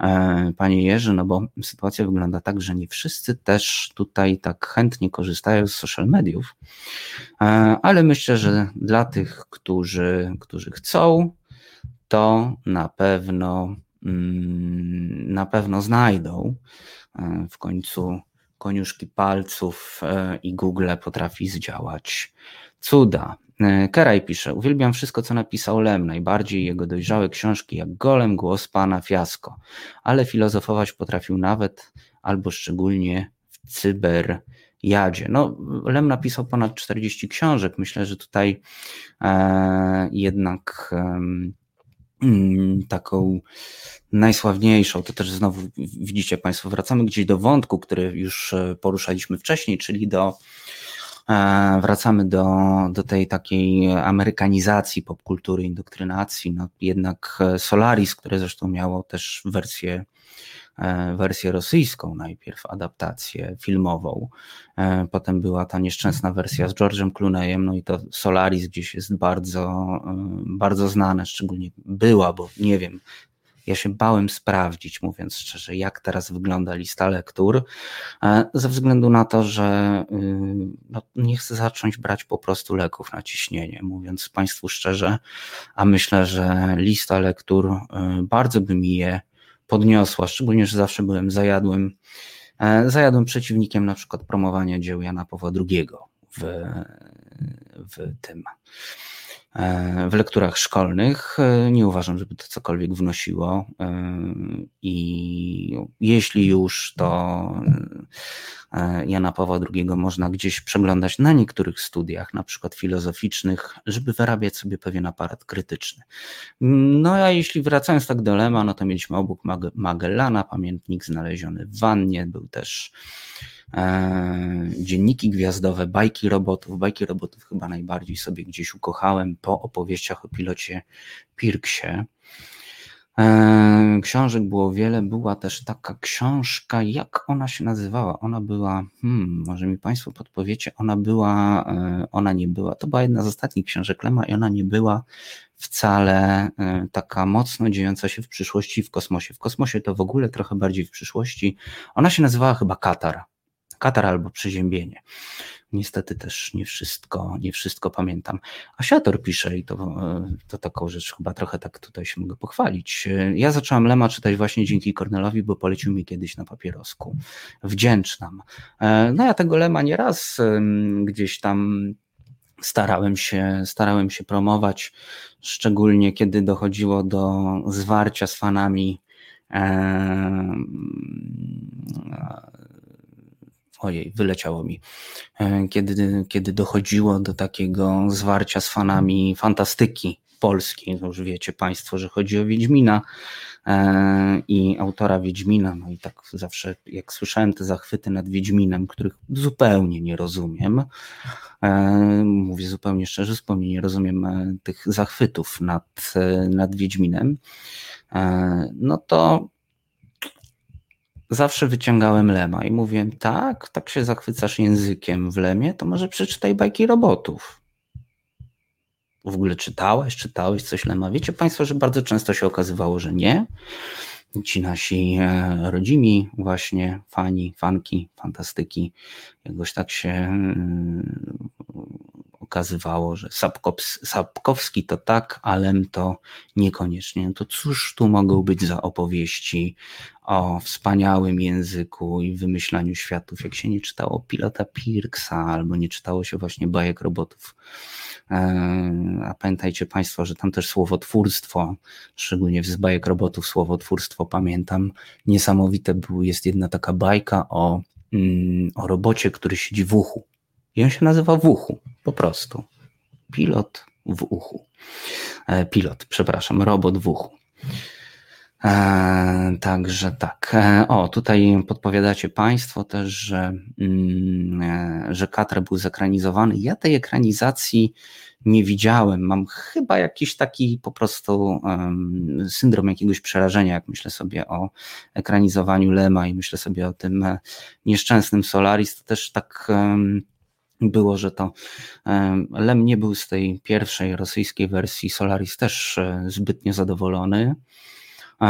e, panie Jerzy, no bo sytuacja wygląda tak, że nie wszyscy też tutaj tak chętnie korzystają z social mediów, e, ale myślę, że dla tych, którzy, którzy chcą, to na pewno mm, na pewno znajdą. E, w końcu koniuszki palców i Google potrafi zdziałać cuda. E, Keraj pisze, uwielbiam wszystko, co napisał Lem, najbardziej jego dojrzałe książki jak Golem, Głos Pana, Fiasko, ale filozofować potrafił nawet albo szczególnie w cyberjadzie. No, Lem napisał ponad 40 książek, myślę, że tutaj e, jednak e, taką najsławniejszą, to też znowu widzicie Państwo, wracamy gdzieś do wątku, który już e, poruszaliśmy wcześniej, czyli do wracamy do, do tej takiej amerykanizacji popkultury, indoktrynacji. No, jednak Solaris, które zresztą miało też wersję, e, wersję rosyjską, najpierw adaptację filmową, e, potem była ta nieszczęsna wersja z George'em Clooneyem, no i to Solaris gdzieś jest bardzo, bardzo znane, szczególnie była, bo nie wiem, ja się bałem sprawdzić, mówiąc szczerze, jak teraz wygląda lista lektur, e, ze względu na to, że y, no, nie chcę zacząć brać po prostu leków na ciśnienie, mówiąc Państwu szczerze, a myślę, że lista lektur y, bardzo by mi je podniosła, szczególnie, że zawsze byłem zajadłym, e, zajadłym przeciwnikiem na przykład promowania dzieł Jana Pawła II w, w tym w lekturach szkolnych. Nie uważam, żeby to cokolwiek wnosiło. I jeśli już, to e, Jana Pawła II można gdzieś przeglądać na niektórych studiach, na przykład filozoficznych, żeby wyrabiać sobie pewien aparat krytyczny. No a jeśli wracając tak do Lema, no to mieliśmy obok Magellana, pamiętnik znaleziony w wannie, był też E, dzienniki gwiazdowe, bajki robotów. Bajki robotów chyba najbardziej sobie gdzieś ukochałem po opowieściach o pilocie Pirksie. E, książek było wiele, była też taka książka, jak ona się nazywała? Ona była, hmm, może mi Państwo podpowiecie, ona była, e, ona nie była, to była jedna z ostatnich książek Lema i ona nie była wcale taka mocno dziejąca się w przyszłości w kosmosie. W kosmosie to w ogóle trochę bardziej w przyszłości. Ona się nazywała chyba Katar. Katar albo przeziębienie. Niestety też nie wszystko, nie wszystko pamiętam. Asiator pisze i to, e, to taką rzecz chyba trochę tak tutaj się mogę pochwalić. Ja zacząłem Lema czytać właśnie dzięki Kornelowi, bo polecił mi kiedyś na papierosku. Wdzięczna. E, no ja tego Lema nieraz gdzieś tam starałem się, starałem się promować, szczególnie kiedy dochodziło do zwarcia z fanami ojej, wyleciało mi, e, kiedy, kiedy dochodziło do takiego zwarcia z fanami fantastyki polskiej, no już wiecie Państwo, że chodzi o Wiedźmina e, i autora Wiedźmina, no i tak zawsze jak słyszałem te zachwyty nad Wiedźminem, których zupełnie nie rozumiem, e, mówię zupełnie szczerze, zupełnie nie rozumiem tych zachwytów nad, nad Wiedźminem, no to zawsze wyciągałem Lema i mówiłem, tak, tak się zachwycasz językiem w Lemie, to może przeczytaj bajki robotów. W ogóle czytałeś, czytałeś coś Lema? Wiecie Państwo, że bardzo często się okazywało, że nie. Ci nasi e, rodzimi właśnie fani, fanki, fantastyki, jakoś tak się mm, okazywało, że Sapkowski to tak, Alem to niekoniecznie. No to cóż tu mogą być za opowieści o wspaniałym języku i wymyślaniu światów, jak się nie czytało pilota Pirksa albo nie czytało się właśnie bajek robotów. E, a pamiętajcie Państwo, że tam też słowotwórstwo, szczególnie z bajek robotów słowotwórstwo pamiętam, niesamowite był, jest jedna taka bajka o, mm, o robocie, który siedzi w uchu. I on się nazywa w uchu, po prostu. Pilot w uchu. E, pilot, przepraszam, robot w uchu. E, także tak. E, o, tutaj podpowiadacie Państwo też, że, mm, e, że Katra był zekranizowany. Ja tej ekranizacji nie widziałem. Mam chyba jakiś taki po prostu um, syndrom jakiegoś przerażenia, jak myślę sobie o ekranizowaniu Lema i myślę sobie o tym e, nieszczęsnym Solaris. To też tak. Um, było, że to Lem nie był z tej pierwszej rosyjskiej wersji Solaris też e, zbytnio zadowolony. E,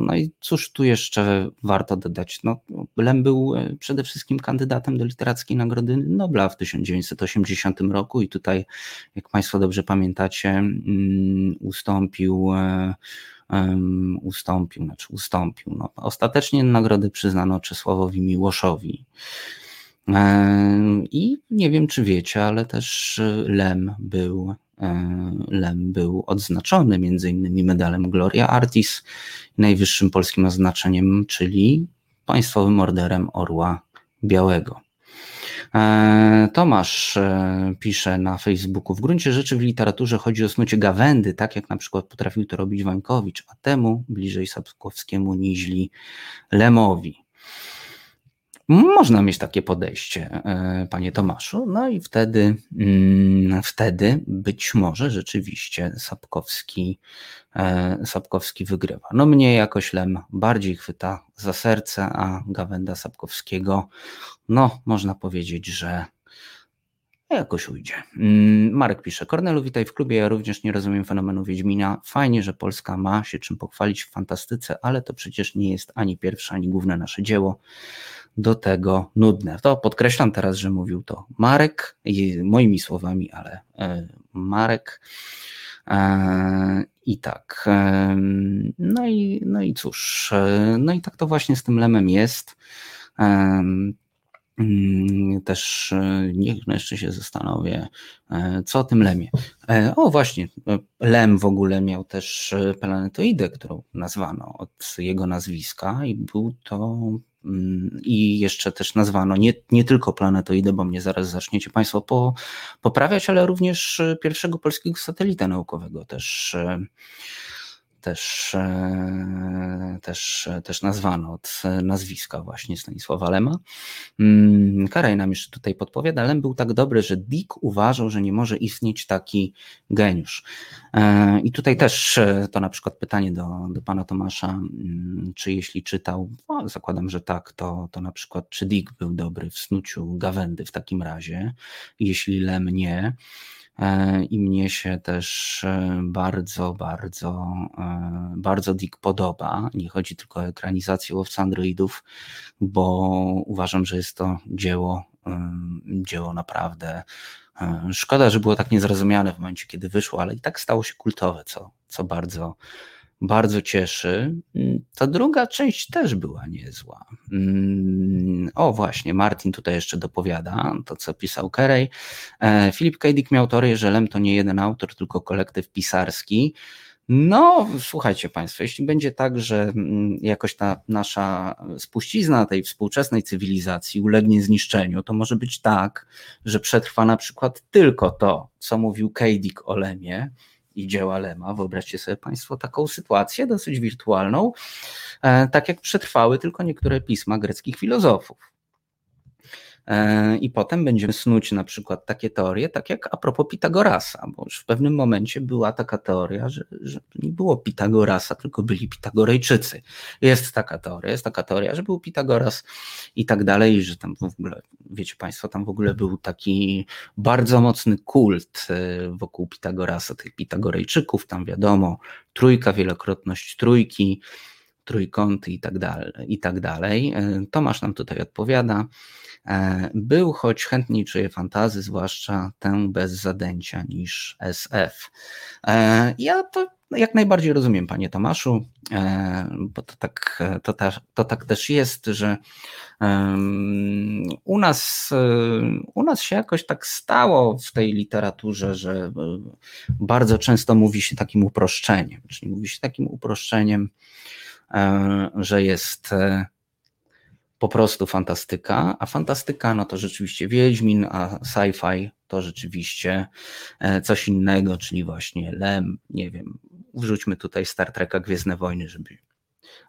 no i cóż tu jeszcze warto dodać? No, Lem był e, przede wszystkim kandydatem do Literackiej Nagrody Nobla w 1980 roku i tutaj, jak Państwo dobrze pamiętacie, mm, ustąpił ustąpił, znaczy ustąpił. No, ostatecznie nagrody przyznano Czesławowi Miłoszowi. I nie wiem, czy wiecie, ale też Lem był, e, Lem był odznaczony między innymi medalem Gloria Artis, najwyższym polskim oznaczeniem, czyli państwowym orderem Orła Białego. E, Tomasz e, pisze na Facebooku, w gruncie rzeczy w literaturze chodzi o snucie gawędy, tak jak na przykład potrafił to robić Wańkowicz, a temu bliżej Sapkowskiemu niźli Lemowi. Można mieć takie podejście, e, panie Tomaszu, no i wtedy, mm, wtedy być może rzeczywiście Sapkowski, e, Sapkowski wygrywa. No mnie jakoś Lem bardziej chwyta za serce, a Gawenda Sapkowskiego, no można powiedzieć, że jakoś ujdzie. Mm, Marek pisze, Kornelu, witaj w klubie, ja również nie rozumiem fenomenu Wiedźmina. Fajnie, że Polska ma się czym pochwalić w fantastyce, ale to przecież nie jest ani pierwsze, ani główne nasze dzieło do tego nudne. To podkreślam teraz, że mówił to Marek, moimi słowami, ale e, Marek. E, I tak. E, no i, no i cóż, no i tak to właśnie z tym lemem jest. Mm, też niech jeszcze się zastanowię, co o tym lemie. O, właśnie, lem w ogóle miał też planetoidę, którą nazwano od jego nazwiska, i był to i jeszcze też nazwano nie, nie tylko planetoidę, bo mnie zaraz zaczniecie Państwo po, poprawiać, ale również pierwszego polskiego satelita naukowego też też, e, też, też nazwano od nazwiska właśnie Stanisława Lema. Mm, Karaj nam jeszcze tutaj podpowiada, Lem był tak dobry, że Dick uważał, że nie może istnieć taki geniusz. E, I tutaj też e, to na przykład pytanie do, do pana Tomasza, mm, czy jeśli czytał, no, zakładam, że tak, to, to na przykład czy Dick był dobry w snuciu gawędy w takim razie, jeśli Lem nie, i mnie się też e, bardzo, bardzo, e, bardzo Dick podoba. Nie chodzi tylko o ekranizację łowca androidów, bo uważam, że jest to dzieło, dzieło naprawdę Szkoda, że było tak niezrozumiane w momencie, kiedy wyszło, ale i tak stało się kultowe, co, co bardzo, bardzo cieszy. Ta druga część też była niezła. Mm, o, właśnie, Martin tutaj jeszcze dopowiada to, co pisał Kerej. Filip K. Miał teorię, że Lem to nie jeden autor, tylko kolektyw pisarski. No, słuchajcie Państwo, jeśli będzie tak, że mm, jakoś ta nasza spuścizna tej współczesnej cywilizacji ulegnie zniszczeniu, to może być tak, że przetrwa na przykład tylko to, co mówił K. Dick o Lemie, i dzieła Lema. Wyobraźcie sobie Państwo taką sytuację dosyć wirtualną, e, tak jak przetrwały tylko niektóre pisma greckich filozofów. E, I potem będziemy snuć na przykład takie teorie, tak jak a propos Pitagorasa, bo już w pewnym momencie była taka teoria, że, że nie było Pitagorasa, tylko byli Pitagorejczycy. Jest taka teoria, jest taka teoria, że był Pitagoras i tak dalej, że tam w ogóle, wiecie Państwo, tam w ogóle był taki bardzo mocny kult e, wokół Pitagorasa, tych Pitagorejczyków, tam wiadomo, trójka, wielokrotność trójki, trójkąty i tak dalej. I tak dalej. E, Tomasz nam tutaj odpowiada. E, był, choć chętniej czuje fantazy, zwłaszcza tę bez zadęcia niż SF. E, ja to jak najbardziej rozumiem, panie Tomaszu, bo to tak, to, ta, to tak też jest, że u nas, u nas się jakoś tak stało w tej literaturze, że bardzo często mówi się takim uproszczeniem, czyli mówi się takim uproszczeniem, że jest e, po prostu fantastyka, a fantastyka no to rzeczywiście Wiedźmin, a sci-fi to rzeczywiście e, coś innego, czyli właśnie Lem, nie wiem, wrzućmy tutaj Star Treka Gwiezdne Wojny, żeby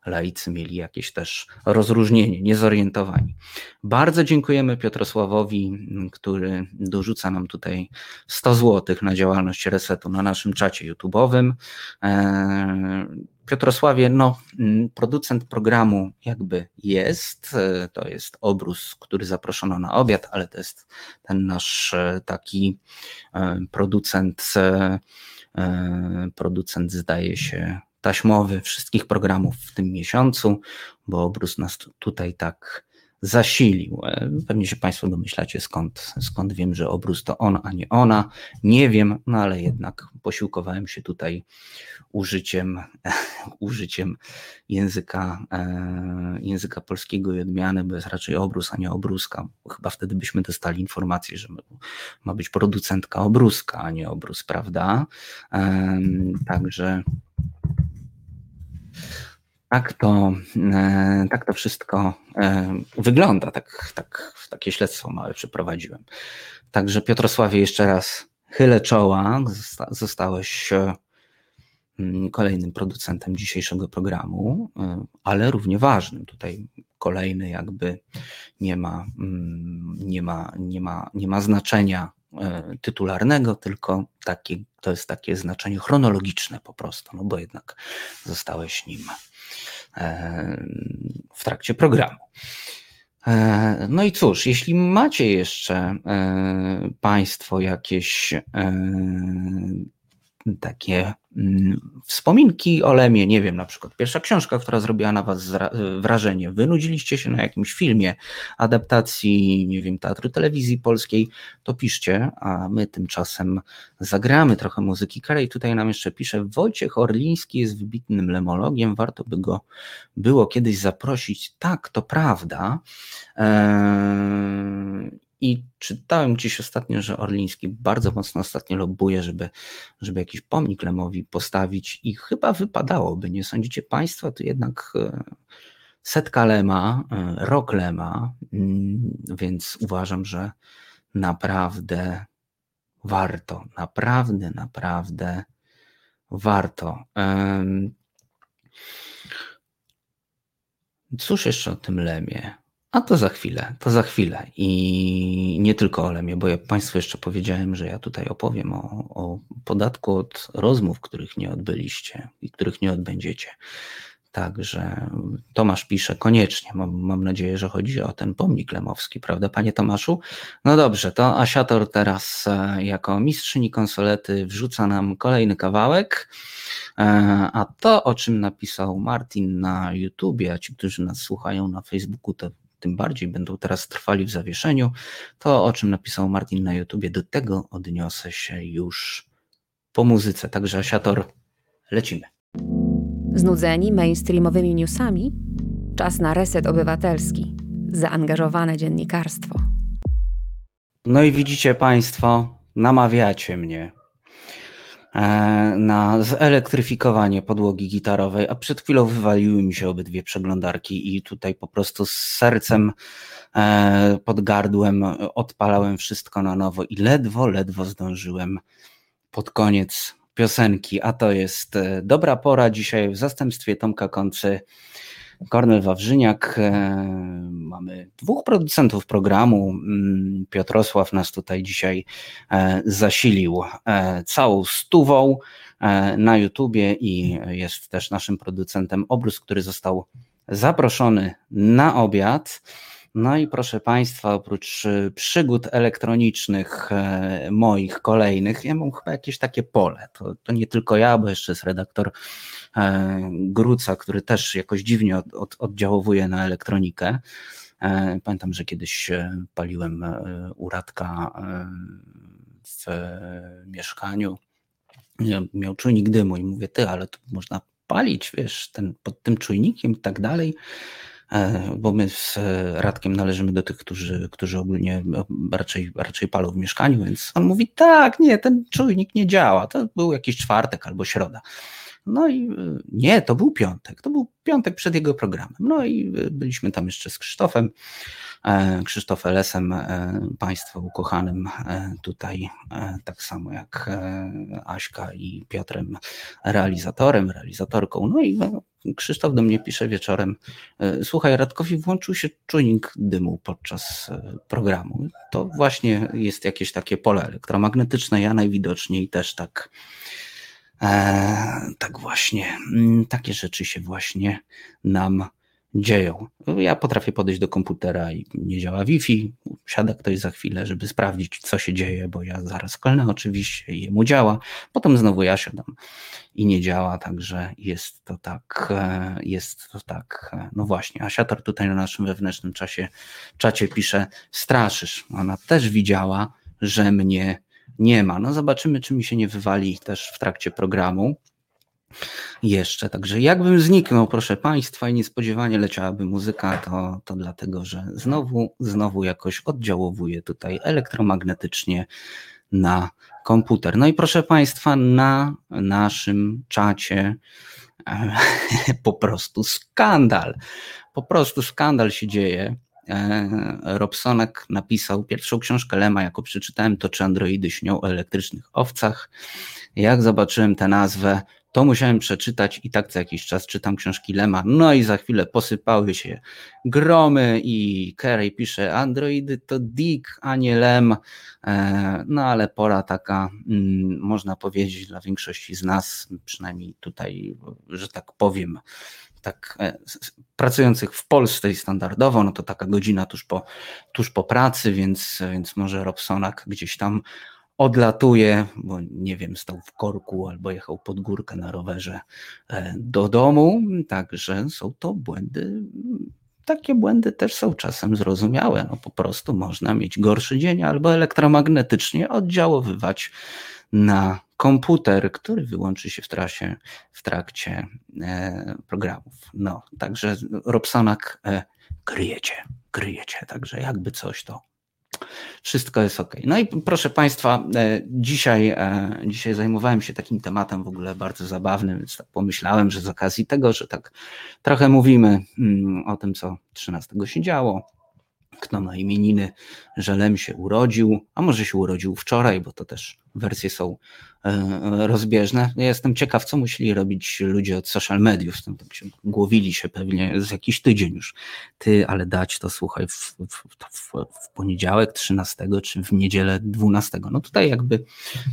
laicy mieli jakieś też rozróżnienie, niezorientowani. Bardzo dziękujemy Piotrosławowi, który dorzuca nam tutaj 100 zł na działalność Resetu na naszym czacie YouTube'owym. Piotrosławie, no, mm, producent programu jakby jest, e, to jest obrus, który zaproszono na obiad, ale to jest ten nasz e, taki e, producent, producent zdaje się taśmowy wszystkich programów w tym miesiącu, bo obrus nas tutaj tak zasilił. E, pewnie się Państwo domyślacie, skąd, skąd wiem, że obrus to on, a nie ona. Nie wiem, no ale jednak posiłkowałem się tutaj użyciem, użyciem języka, e, języka polskiego i odmiany, bo jest raczej obrus, a nie obruska. Chyba wtedy byśmy dostali informację, że ma być producentka obruska, a nie obrus, prawda? Także tak to, e, tak to wszystko e, wygląda. Tak, tak, takie śledztwo małe przeprowadziłem. Także Piotrosławie jeszcze raz chylę czoła. Zostałeś e, kolejnym producentem dzisiejszego programu, ale równie ważnym. Tutaj kolejny jakby nie ma, nie ma, nie ma, nie ma znaczenia tytularnego, tylko takie, to jest takie znaczenie chronologiczne po prostu, no bo jednak zostałeś nim w trakcie programu. E, no i cóż, jeśli macie jeszcze e, Państwo jakieś e, takie mm, wspominki o Lemie, nie wiem, na przykład pierwsza książka, która zrobiła na Was wrażenie, wynudziliście się na jakimś filmie, adaptacji, nie wiem, teatru telewizji polskiej, to piszcie, a my tymczasem zagramy trochę muzyki Karej. Tutaj nam jeszcze pisze, Wojciech Orliński jest wybitnym lemologiem, warto by go było kiedyś zaprosić. Tak, to prawda. Eee i czytałem gdzieś ostatnio, że Orliński bardzo mocno ostatnio lobuje, żeby, żeby jakiś pomnik Lemowi postawić i chyba wypadałoby, nie sądzicie Państwo, to jednak e, setka Lema, e, rok Lema, mm, więc uważam, że naprawdę warto, naprawdę, naprawdę warto. Cóż jeszcze o tym Lemie? A to za chwilę, to za chwilę. I nie tylko o Lemie, bo ja Państwu jeszcze powiedziałem, że ja tutaj opowiem o, o podatku od rozmów, których nie odbyliście i których nie odbędziecie. Także Tomasz pisze koniecznie. Mam, mam, nadzieję, że chodzi o ten pomnik lemowski, prawda, panie Tomaszu? No dobrze, to Asiator teraz e, jako mistrzyni konsolety wrzuca nam kolejny kawałek. E, a to, o czym napisał Martin na YouTubie, a ci, którzy nas słuchają na Facebooku, to tym bardziej będą teraz trwali w zawieszeniu. To, o czym napisał Martin na YouTubie, do tego odniosę się już po muzyce. Także Asiator, lecimy. Znudzeni mainstreamowymi newsami? Czas na reset obywatelski. Zaangażowane dziennikarstwo. No i widzicie Państwo, namawiacie mnie na zelektryfikowanie podłogi gitarowej, a przed chwilą wywaliły mi się obydwie przeglądarki i tutaj po prostu z sercem e, pod gardłem odpalałem wszystko na nowo i ledwo, ledwo zdążyłem pod koniec piosenki, a to jest e, dobra pora. Dzisiaj w zastępstwie Tomka Koncy Kornel Wawrzyniak. Mam mamy dwóch producentów programu. Mm, Piotrosław nas tutaj dzisiaj zasilił całą stówą na YouTubie i jest też naszym producentem Obrus, który został zaproszony na obiad. No i proszę Państwa, oprócz e, przygód elektronicznych e, moich kolejnych, ja mam chyba jakieś takie pole. To, to nie tylko ja, bo jeszcze jest redaktor e, Gruca, który też jakoś dziwnie od, od, oddziałowuje na elektronikę. Pamiętam, że kiedyś paliłem u Radka w mieszkaniu. Miał czujnik dymu i mówię, ty, ale to można palić, wiesz, ten, pod tym czujnikiem i tak dalej. E, bo my z Radkiem należymy do tych, którzy, którzy ogólnie raczej, raczej palą w mieszkaniu, więc on mówi, tak, nie, ten czujnik nie działa, to był jakiś czwartek albo środa. No i e, nie, to był piątek, to był piątek przed jego programem. No i e, byliśmy tam jeszcze z Krzysztofem, Krzysztof Lesem, Państwa ukochanym tutaj, tak samo jak Aśka i Piotrem, realizatorem, realizatorką. No i Krzysztof do mnie pisze wieczorem, e, słuchaj, Radkowi włączył się czujnik dymu podczas e, programu. To właśnie jest jakieś takie pole elektromagnetyczne, ja najwidoczniej też tak e, tak właśnie, mm, takie rzeczy się właśnie nam dzieją. Ja potrafię podejść do komputera i nie działa Wi-Fi, siada ktoś za chwilę, żeby sprawdzić, co się dzieje, bo ja zaraz kolnę oczywiście i jemu działa, potem znowu ja siadam i nie działa, także jest to tak, e, jest to tak, e, no właśnie, Asiator tutaj na naszym wewnętrznym czasie, czacie pisze, straszysz, ona też widziała, że mnie nie ma. No zobaczymy, czy mi się nie wywali też w trakcie programu jeszcze. Także jakbym zniknął, proszę Państwa, i niespodziewanie leciałaby muzyka, to, to dlatego, że znowu, znowu jakoś oddziałowuje tutaj elektromagnetycznie na komputer. No i proszę Państwa, na naszym czacie e, po prostu skandal. Po prostu skandal się dzieje. E, Robsonek napisał pierwszą książkę Lema, jako przeczytałem to, czy androidy śnią o elektrycznych owcach. Jak zobaczyłem tę nazwę, to musiałem przeczytać i tak co jakiś czas czytam książki Lema. No i za chwilę posypały się gromy i Carey pisze androidy to Dick, a nie Lem. E, no ale pora taka, mm, można powiedzieć, dla większości z nas, przynajmniej tutaj, że tak powiem, tak e, pracujących w Polsce i standardowo, no to taka godzina tuż po, tuż po pracy, więc, więc może Robsonak gdzieś tam odlatuje, bo nie wiem, stał w korku albo jechał pod górkę na rowerze e, do domu. Także są to błędy. Takie błędy też są czasem zrozumiałe. No po prostu można mieć gorszy dzień albo elektromagnetycznie oddziaływać na komputer, który wyłączy się w, trasie, w trakcie e, programów. No, także Robsonak e, kryjecie, kryjecie, także jakby coś to wszystko jest ok. No i proszę Państwa, e, dzisiaj, e, dzisiaj zajmowałem się takim tematem w ogóle bardzo zabawnym, więc tak pomyślałem, że z okazji tego, że tak trochę mówimy mm, o tym, co 13 się działo, kto ma imieniny, że Lem się urodził, a może się urodził wczoraj, bo to też wersje są e, rozbieżne. Ja jestem ciekaw, co musieli robić ludzie od social mediów. Tak głowili się pewnie z jakiś tydzień już. Ty, ale dać to słuchaj w, w, w, w poniedziałek 13 czy w niedzielę 12. No tutaj jakby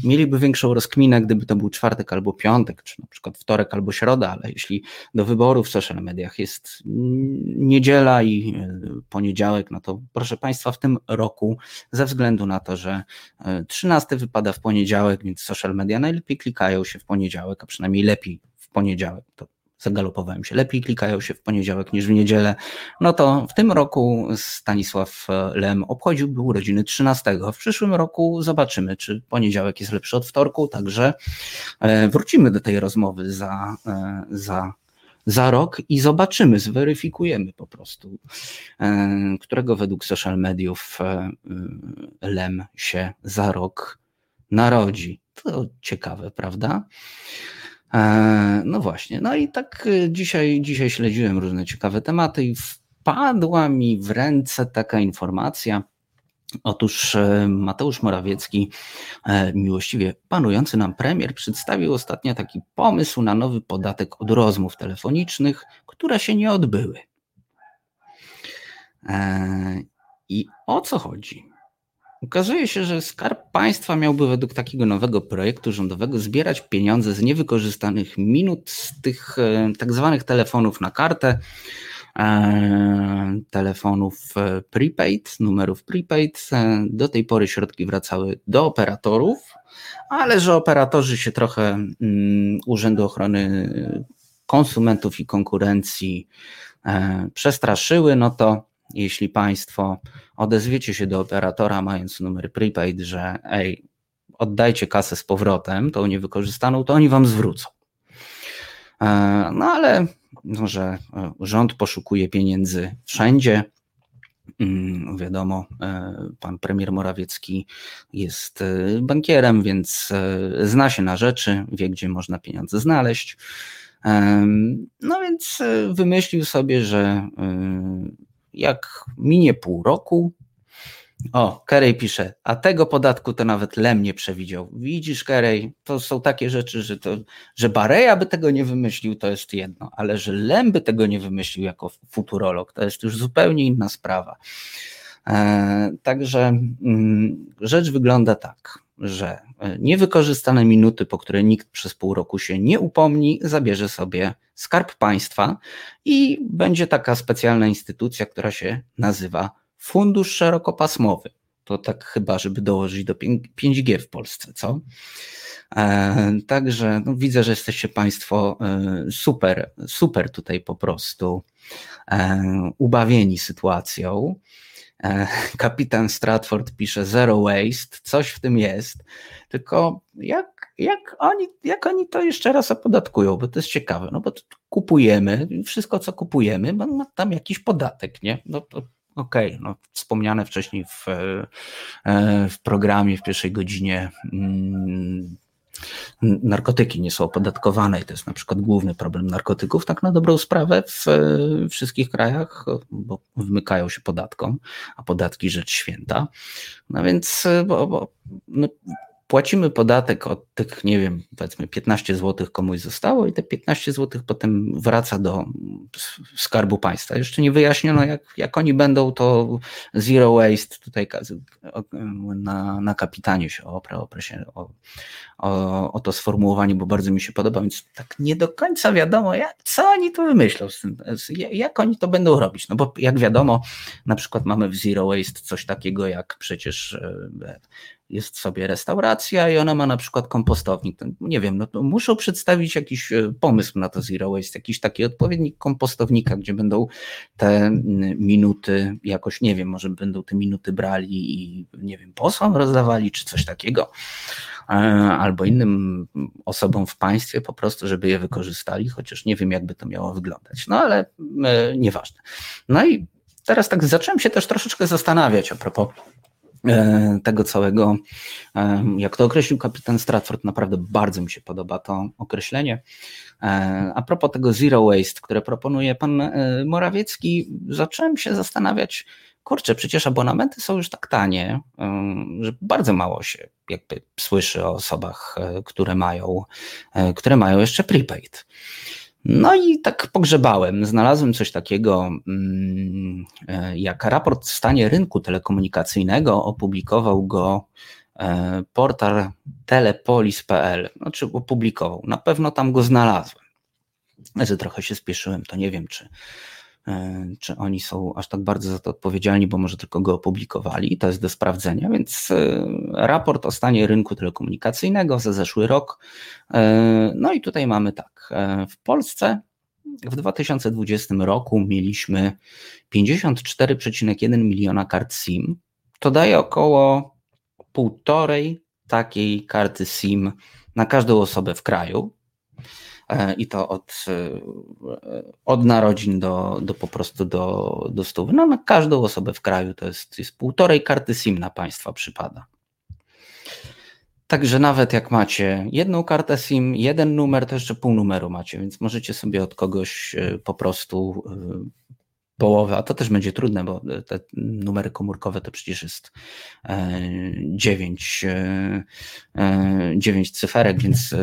mieliby większą rozkminę, gdyby to był czwartek albo piątek, czy na przykład wtorek albo środa, ale jeśli do wyboru w social mediach jest niedziela i e, poniedziałek, no to proszę Państwa, w tym roku, ze względu na to, że 13 e, wypada w poniedziałek, więc social media najlepiej klikają się w poniedziałek, a przynajmniej lepiej w poniedziałek. To zagalopowałem się, lepiej klikają się w poniedziałek niż w niedzielę, no to w tym roku Stanisław Lem obchodziłby urodziny 13. W przyszłym roku zobaczymy, czy poniedziałek jest lepszy od wtorku, także e, wrócimy do tej rozmowy za, e, za, za rok i zobaczymy, zweryfikujemy po prostu, e, którego według social mediów Lem się za rok narodzi. To ciekawe, prawda? E, no właśnie, no i tak e, dzisiaj, dzisiaj śledziłem różne ciekawe tematy i wpadła mi w ręce taka informacja. Otóż e, Mateusz Morawiecki, miłościwie panujący nam premier, przedstawił ostatnio taki pomysł na nowy podatek od rozmów telefonicznych, które się nie odbyły. I o co chodzi? Okazuje się, że Skarb Państwa miałby według takiego nowego projektu rządowego zbierać pieniądze z niewykorzystanych minut z tych tak zwanych telefonów na kartę, telefonów prepaid, numerów prepaid. Do tej pory środki wracały do operatorów, ale że operatorzy się trochę mm, Urzędu Ochrony Konsumentów i Konkurencji e, przestraszyły, no to jeśli Państwo odezwiecie się do operatora, mając numer prepaid, że ej, oddajcie kasę z powrotem, tą niewykorzystaną, to oni Wam zwrócą. E, no ale że e, rząd poszukuje pieniędzy wszędzie. Mm, wiadomo, e, pan premier Morawiecki jest bankierem, więc zna się na rzeczy, wie, gdzie można pieniądze znaleźć. No więc wymyślił sobie, że jak minie pół roku, o, Kerej pisze, a tego podatku to nawet Lem nie przewidział. Widzisz, Kerej, to są takie rzeczy, że, to, że Bareja by tego nie wymyślił, to jest jedno, ale że Lem by tego nie wymyślił jako futurolog, to jest już zupełnie inna sprawa. E, także mm, rzecz wygląda tak, że niewykorzystane minuty, po które nikt przez pół roku się nie upomni, zabierze sobie skarb państwa i będzie taka specjalna instytucja, która się nazywa Fundusz Szerokopasmowy. To tak chyba, żeby dołożyć do 5G w Polsce, co? E, także no, widzę, że jesteście Państwo e, super, super tutaj po prostu e, ubawieni sytuacją. E, kapitan Stratford pisze zero waste, coś w tym jest, tylko jak, jak, oni, jak oni to jeszcze raz opodatkują, bo to jest ciekawe, no bo kupujemy, wszystko co kupujemy ma tam jakiś podatek, nie? No to okej, okay, no wspomniane wcześniej w, e, w programie w pierwszej godzinie mm, narkotyki nie są opodatkowane i to jest na przykład główny problem narkotyków, tak na dobrą sprawę w wszystkich krajach, bo wymykają się podatkom, a podatki rzecz święta. No więc bo, bo, no, płacimy podatek od tych, nie wiem, powiedzmy 15 zł komuś zostało i te 15 zł potem wraca do skarbu państwa. Jeszcze nie wyjaśniono, jak, jak oni będą to zero waste tutaj na, na kapitanie się oprę, oprę się o, o, o to sformułowanie, bo bardzo mi się podoba, więc tak nie do końca wiadomo, jak, co oni tu wymyślą, z tym, jak oni to będą robić. No bo jak wiadomo, na przykład mamy w zero waste coś takiego jak przecież e, jest sobie restauracja i ona ma na przykład kompostownik. Nie wiem, no muszą przedstawić jakiś e, pomysł na to zero waste, jakiś taki odpowiednik kompostownika, gdzie będą te minuty jakoś, nie wiem, może będą te minuty brali i nie wiem, posłom rozdawali czy coś takiego e, albo innym osobom w państwie po prostu, żeby je wykorzystali, chociaż nie wiem, jakby to miało wyglądać. No ale e, nieważne. No i teraz tak zacząłem się też troszeczkę zastanawiać a propos tego całego, e, jak to określił kapitan Stratford, naprawdę bardzo mi się podoba to określenie. E, a propos tego zero waste, które proponuje pan Morawiecki, zacząłem się zastanawiać, kurczę, przecież abonamenty są już tak tanie, że bardzo mało się jakby słyszy o osobach, które mają, które mają jeszcze prepaid. No i tak pogrzebałem. Znalazłem coś takiego, mm, e, jak raport w stanie rynku telekomunikacyjnego. Opublikował go e, portal telepolis.pl. Znaczy opublikował. Na pewno tam go znalazłem. Że trochę się spieszyłem, to nie wiem, czy, e, czy oni są aż tak bardzo za to odpowiedzialni, bo może tylko go opublikowali i to jest do sprawdzenia. Więc raport o stanie rynku telekomunikacyjnego za zeszły rok. No i tutaj mamy tak. E, w Polsce w 2020 roku mieliśmy 54,1 miliona kart SIM. To daje około półtorej takiej karty SIM na każdą osobę w kraju. E, I to od, e, od narodzin do, do po prostu do, do stówy. No, na każdą osobę w kraju to jest, jest półtorej karty SIM na państwa przypada. Także nawet jak macie jedną kartę SIM, jeden numer, to jeszcze pół numeru macie, więc możecie sobie od kogoś e, po prostu e, połowę, a to też będzie trudne, bo te numery komórkowe to przecież jest 9, e, 9 e, cyferek, więc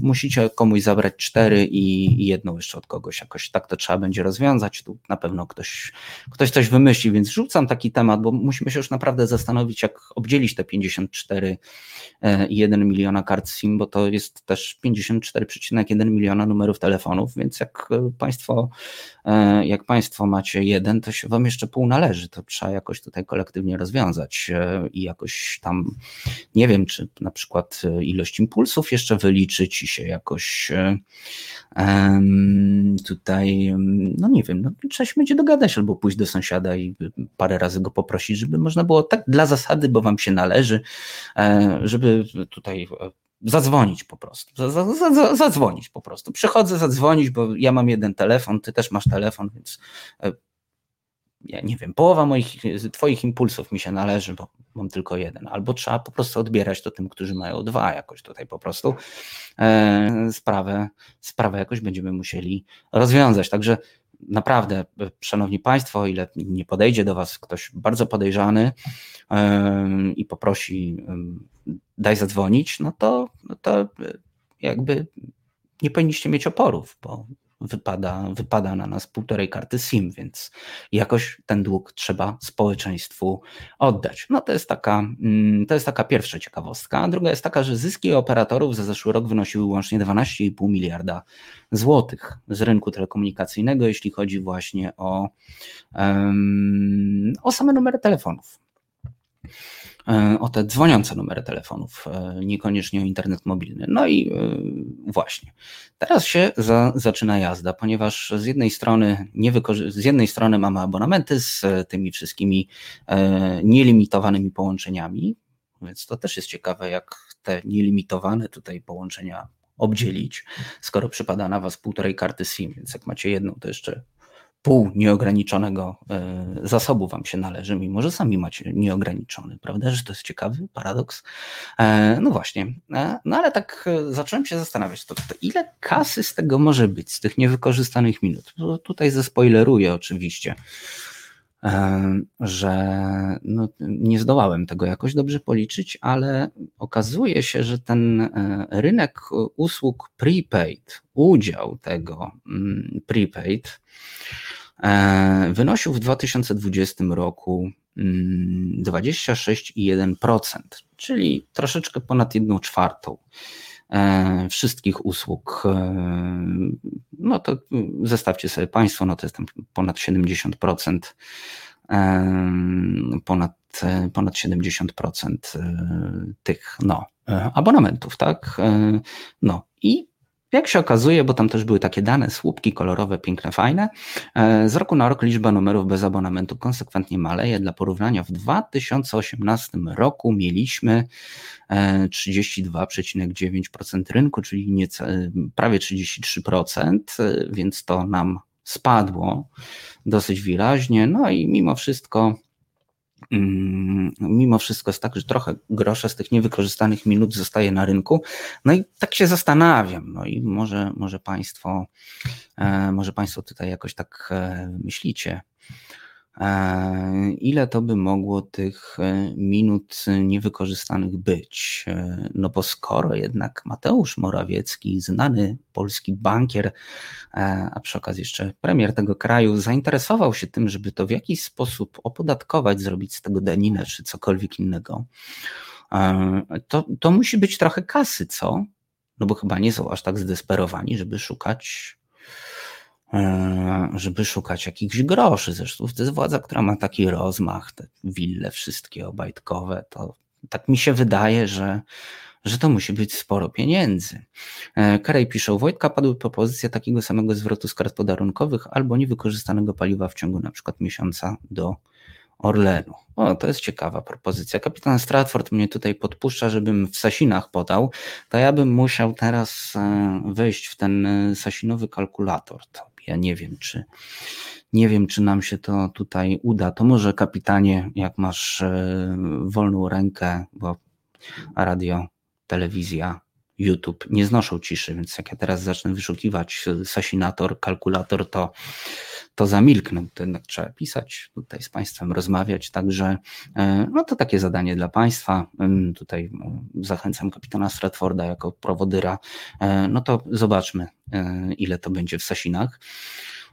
musicie komuś zabrać 4 i jedną jeszcze od kogoś. Jakoś tak to trzeba będzie rozwiązać. Tu na pewno ktoś, ktoś coś wymyśli, więc rzucam taki temat, bo musimy się już naprawdę zastanowić, jak obdzielić te 54 i 1 miliona kart SIM, bo to jest też 54,1 miliona numerów telefonów, więc jak Państwo, jak Państwo macie jeden, to się wam jeszcze pół należy. To trzeba jakoś tutaj kolektywnie rozwiązać e, i jakoś tam, nie wiem, czy na przykład e, ilość impulsów jeszcze wyliczyć i się jakoś um, tutaj, no nie wiem, no, trzeba się będzie dogadać albo pójść do sąsiada i parę razy go poprosić, żeby można było tak dla zasady, bo wam się należy, e, żeby tutaj zadzwonić po prostu. Zadzwonić po prostu. Przychodzę zadzwonić, bo ja mam jeden telefon, ty też masz telefon, więc e, ja nie wiem, połowa moich, twoich impulsów mi się należy, bo mam tylko jeden. Albo trzeba po prostu odbierać to tym, którzy mają dwa jakoś tutaj po prostu. E, sprawę, sprawę jakoś będziemy musieli rozwiązać. Także naprawdę, e, szanowni państwo, ile nie podejdzie do was ktoś bardzo podejrzany i poprosi daj zadzwonić, no to, to jakby nie powinniście mieć oporów, bo wypada, wypada na nas półtorej karty SIM, więc jakoś ten dług trzeba społeczeństwu oddać. No to jest taka, mm, to jest taka pierwsza ciekawostka. A druga jest taka, że zyski operatorów za zeszły rok wynosiły łącznie 12,5 miliarda złotych z rynku telekomunikacyjnego, jeśli chodzi właśnie o, um, o same numery telefonów. E, o te dzwoniące numery telefonów, e, niekoniecznie o internet mobilny. No i e, właśnie, teraz się za, zaczyna jazda, ponieważ z jednej strony nie z jednej strony mamy abonamenty z tymi wszystkimi nielimitowanymi połączeniami, więc to też jest ciekawe, jak te nielimitowane tutaj połączenia obdzielić, skoro przypada na Was półtorej karty SIM, więc jak macie jedną, to jeszcze pół nieograniczonego e, zasobu wam się należy, mimo że sami macie nieograniczony, prawda? Że to jest ciekawy paradoks. E, no właśnie, e, no ale tak zacząłem się zastanawiać, to, to ile kasy z tego może być, z tych niewykorzystanych minut? Bo tutaj zespoileruję oczywiście, że no, nie zdołałem tego jakoś dobrze policzyć, ale okazuje się, że ten rynek usług prepaid, udział tego mm, prepaid, E, wynosił w 2020 roku 26,1%, mm, czyli troszeczkę ponad 1 czwartą. e, wszystkich usług. E, no to zestawcie sobie Państwo, no to jest tam ponad 70%, ponad, ponad 70% tych no, abonamentów, tak? No i jak się okazuje, bo tam też były takie dane, słupki kolorowe, piękne, fajne, e, z roku na rok liczba numerów bez abonamentu konsekwentnie maleje. Dla porównania w 2018 roku mieliśmy 32,9% e, rynku, czyli nieco, e, prawie 33%, więc to nam spadło dosyć wyraźnie. No i mimo wszystko mimo wszystko jest tak, że trochę grosza z tych niewykorzystanych minut zostaje na rynku. No i tak się zastanawiam, no i może, może Państwo, e, może Państwo tutaj jakoś tak e, myślicie, ile to by mogło tych e, minut niewykorzystanych być? E, no bo skoro jednak Mateusz Morawiecki, znany polski bankier, a przy okazji jeszcze premier tego kraju, zainteresował się tym, żeby to w jakiś sposób opodatkować, zrobić z tego daninę czy cokolwiek innego, to, to musi być trochę kasy, co? No bo chyba nie są aż tak zdesperowani, żeby szukać E, żeby szukać jakichś groszy. Zresztą to jest władza, która ma taki rozmach, te wille wszystkie obajtkowe, to tak mi się wydaje, że, że to musi być sporo pieniędzy. E, Karej pisze, Wojtka padły propozycje takiego samego zwrotu z kart podarunkowych albo niewykorzystanego paliwa w ciągu na przykład miesiąca do Orlenu. O, to jest ciekawa propozycja. Kapitan Stratford mnie tutaj podpuszcza, żebym w Sasinach podał, to ja bym musiał teraz e, wejść w ten Sasinowy kalkulator. To ja nie wiem, czy nie wiem, czy nam się to tutaj uda. To może kapitanie, jak masz e, wolną rękę, bo radio, telewizja, YouTube nie znoszą ciszy, więc jak ja teraz zacznę wyszukiwać sasinator, kalkulator, to, to zamilknę, to jednak trzeba pisać, tutaj z Państwem rozmawiać, także no to takie zadanie dla Państwa, tutaj zachęcam kapitana Stratforda jako prowodyra, no to zobaczmy ile to będzie w Sasinach.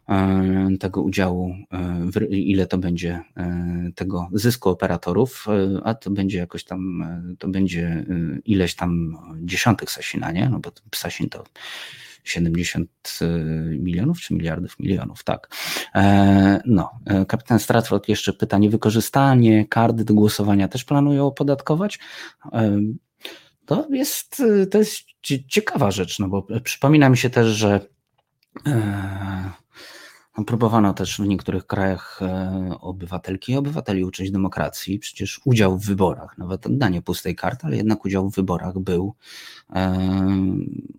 E, tego udziału, e, ile to będzie e, tego zysku operatorów, a to będzie jakoś tam, to będzie ileś tam dziesiątych Sasina, nie? No bo Sasin to 70 milionów czy miliardów milionów, tak. No, kapitan Stratford jeszcze pyta, niewykorzystanie kart do głosowania też planują opodatkować? To jest, to jest ciekawa rzecz, no bo przypomina mi się też, że próbowano też w niektórych krajach e, obywatelki i obywateli uczyć demokracji. Przecież udział w wyborach, nawet oddanie pustej karty, ale jednak udział w wyborach był e,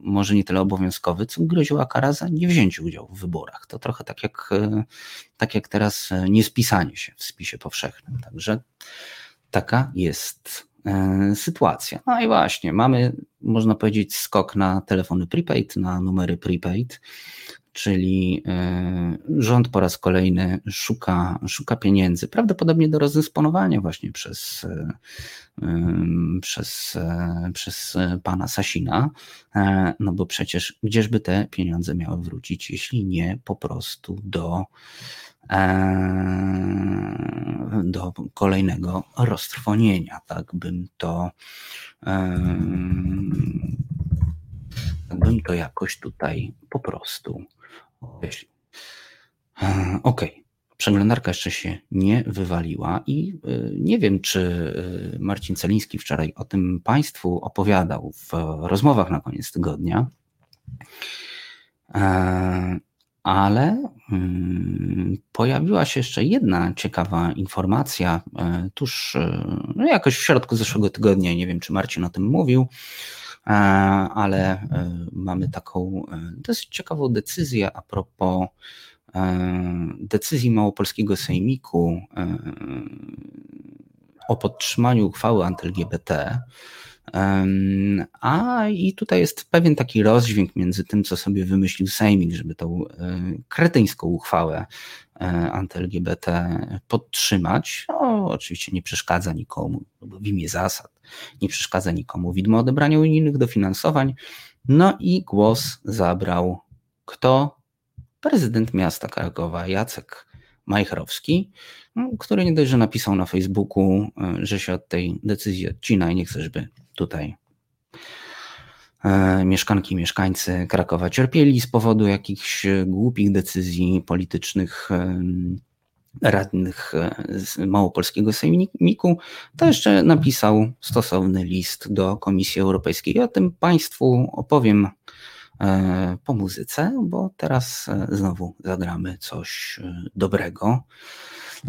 może nie tyle obowiązkowy, co groziła kara za niewzięcie udziału w wyborach. To trochę tak jak, e, tak jak teraz niespisanie się w spisie powszechnym. Także taka jest sytuacja. No i właśnie, mamy, można powiedzieć, skok na telefony prepaid, na numery prepaid czyli e, rząd po raz kolejny szuka, szuka pieniędzy, prawdopodobnie do rozdysponowania właśnie przez, e, przez, e, przez pana Sasina, no bo przecież gdzieżby te pieniądze miały wrócić, jeśli nie po prostu do do kolejnego roztrwonienia, tak bym to tak bym to jakoś tutaj po prostu określił. E, okej. Okay. Przeglądarka jeszcze się nie wywaliła i e, nie wiem, czy e, Marcin Celiński wczoraj o tym Państwu opowiadał w rozmowach na koniec tygodnia, ale mm, pojawiła się jeszcze jedna ciekawa informacja tuż no jakoś w środku zeszłego tygodnia, nie wiem, czy Marcin o tym mówił, E, ale e, mamy taką e, dosyć ciekawą decyzję a propos decyzji Małopolskiego Sejmiku o podtrzymaniu uchwały anty-LGBT. A i tutaj jest pewien taki rozdźwięk między tym, co sobie wymyślił Sejmik, żeby tą kretyńską uchwałę anty-LGBT podtrzymać. No, oczywiście nie przeszkadza nikomu, w imię zasad nie przeszkadza nikomu widmo odebrania unijnych dofinansowań. No i głos zabrał kto? Prezydent miasta Krakowa Jacek Majchrowski, który nie dość, że napisał na Facebooku, e, że się od tej decyzji odcina i nie chce, żeby tutaj e, mieszkanki i mieszkańcy Krakowa cierpieli z powodu jakichś głupich decyzji politycznych radnych e, z Małopolskiego Sejmiku, to jeszcze napisał stosowny list do Komisji Europejskiej. O tym Państwu opowiem e, po muzyce, bo teraz e, znowu zagramy coś dobrego,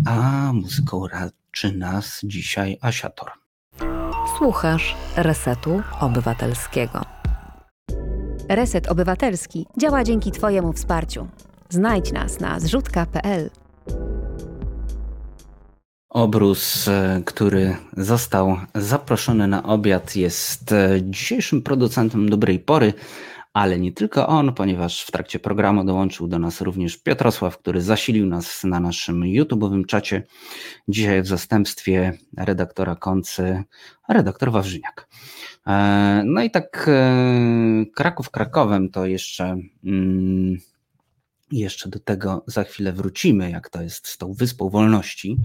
a muzyką raczy nas dzisiaj Asiator. Słuchasz Resetu Obywatelskiego. Reset Obywatelski działa dzięki Twojemu wsparciu. Znajdź nas na zrzutka.pl. Obrus, e, który został zaproszony na obiad, jest e, dzisiejszym producentem dobrej pory, ale nie tylko on, ponieważ w trakcie programu dołączył do nas również Piotrosław, który zasilił nas na naszym YouTube'owym czacie. Dzisiaj w zastępstwie redaktora Koncy, redaktor Wawrzyniak. E, no i tak Kraków Krakowem to jeszcze. Mm, jeszcze do tego za chwilę wrócimy, jak to jest z tą Wyspą Wolności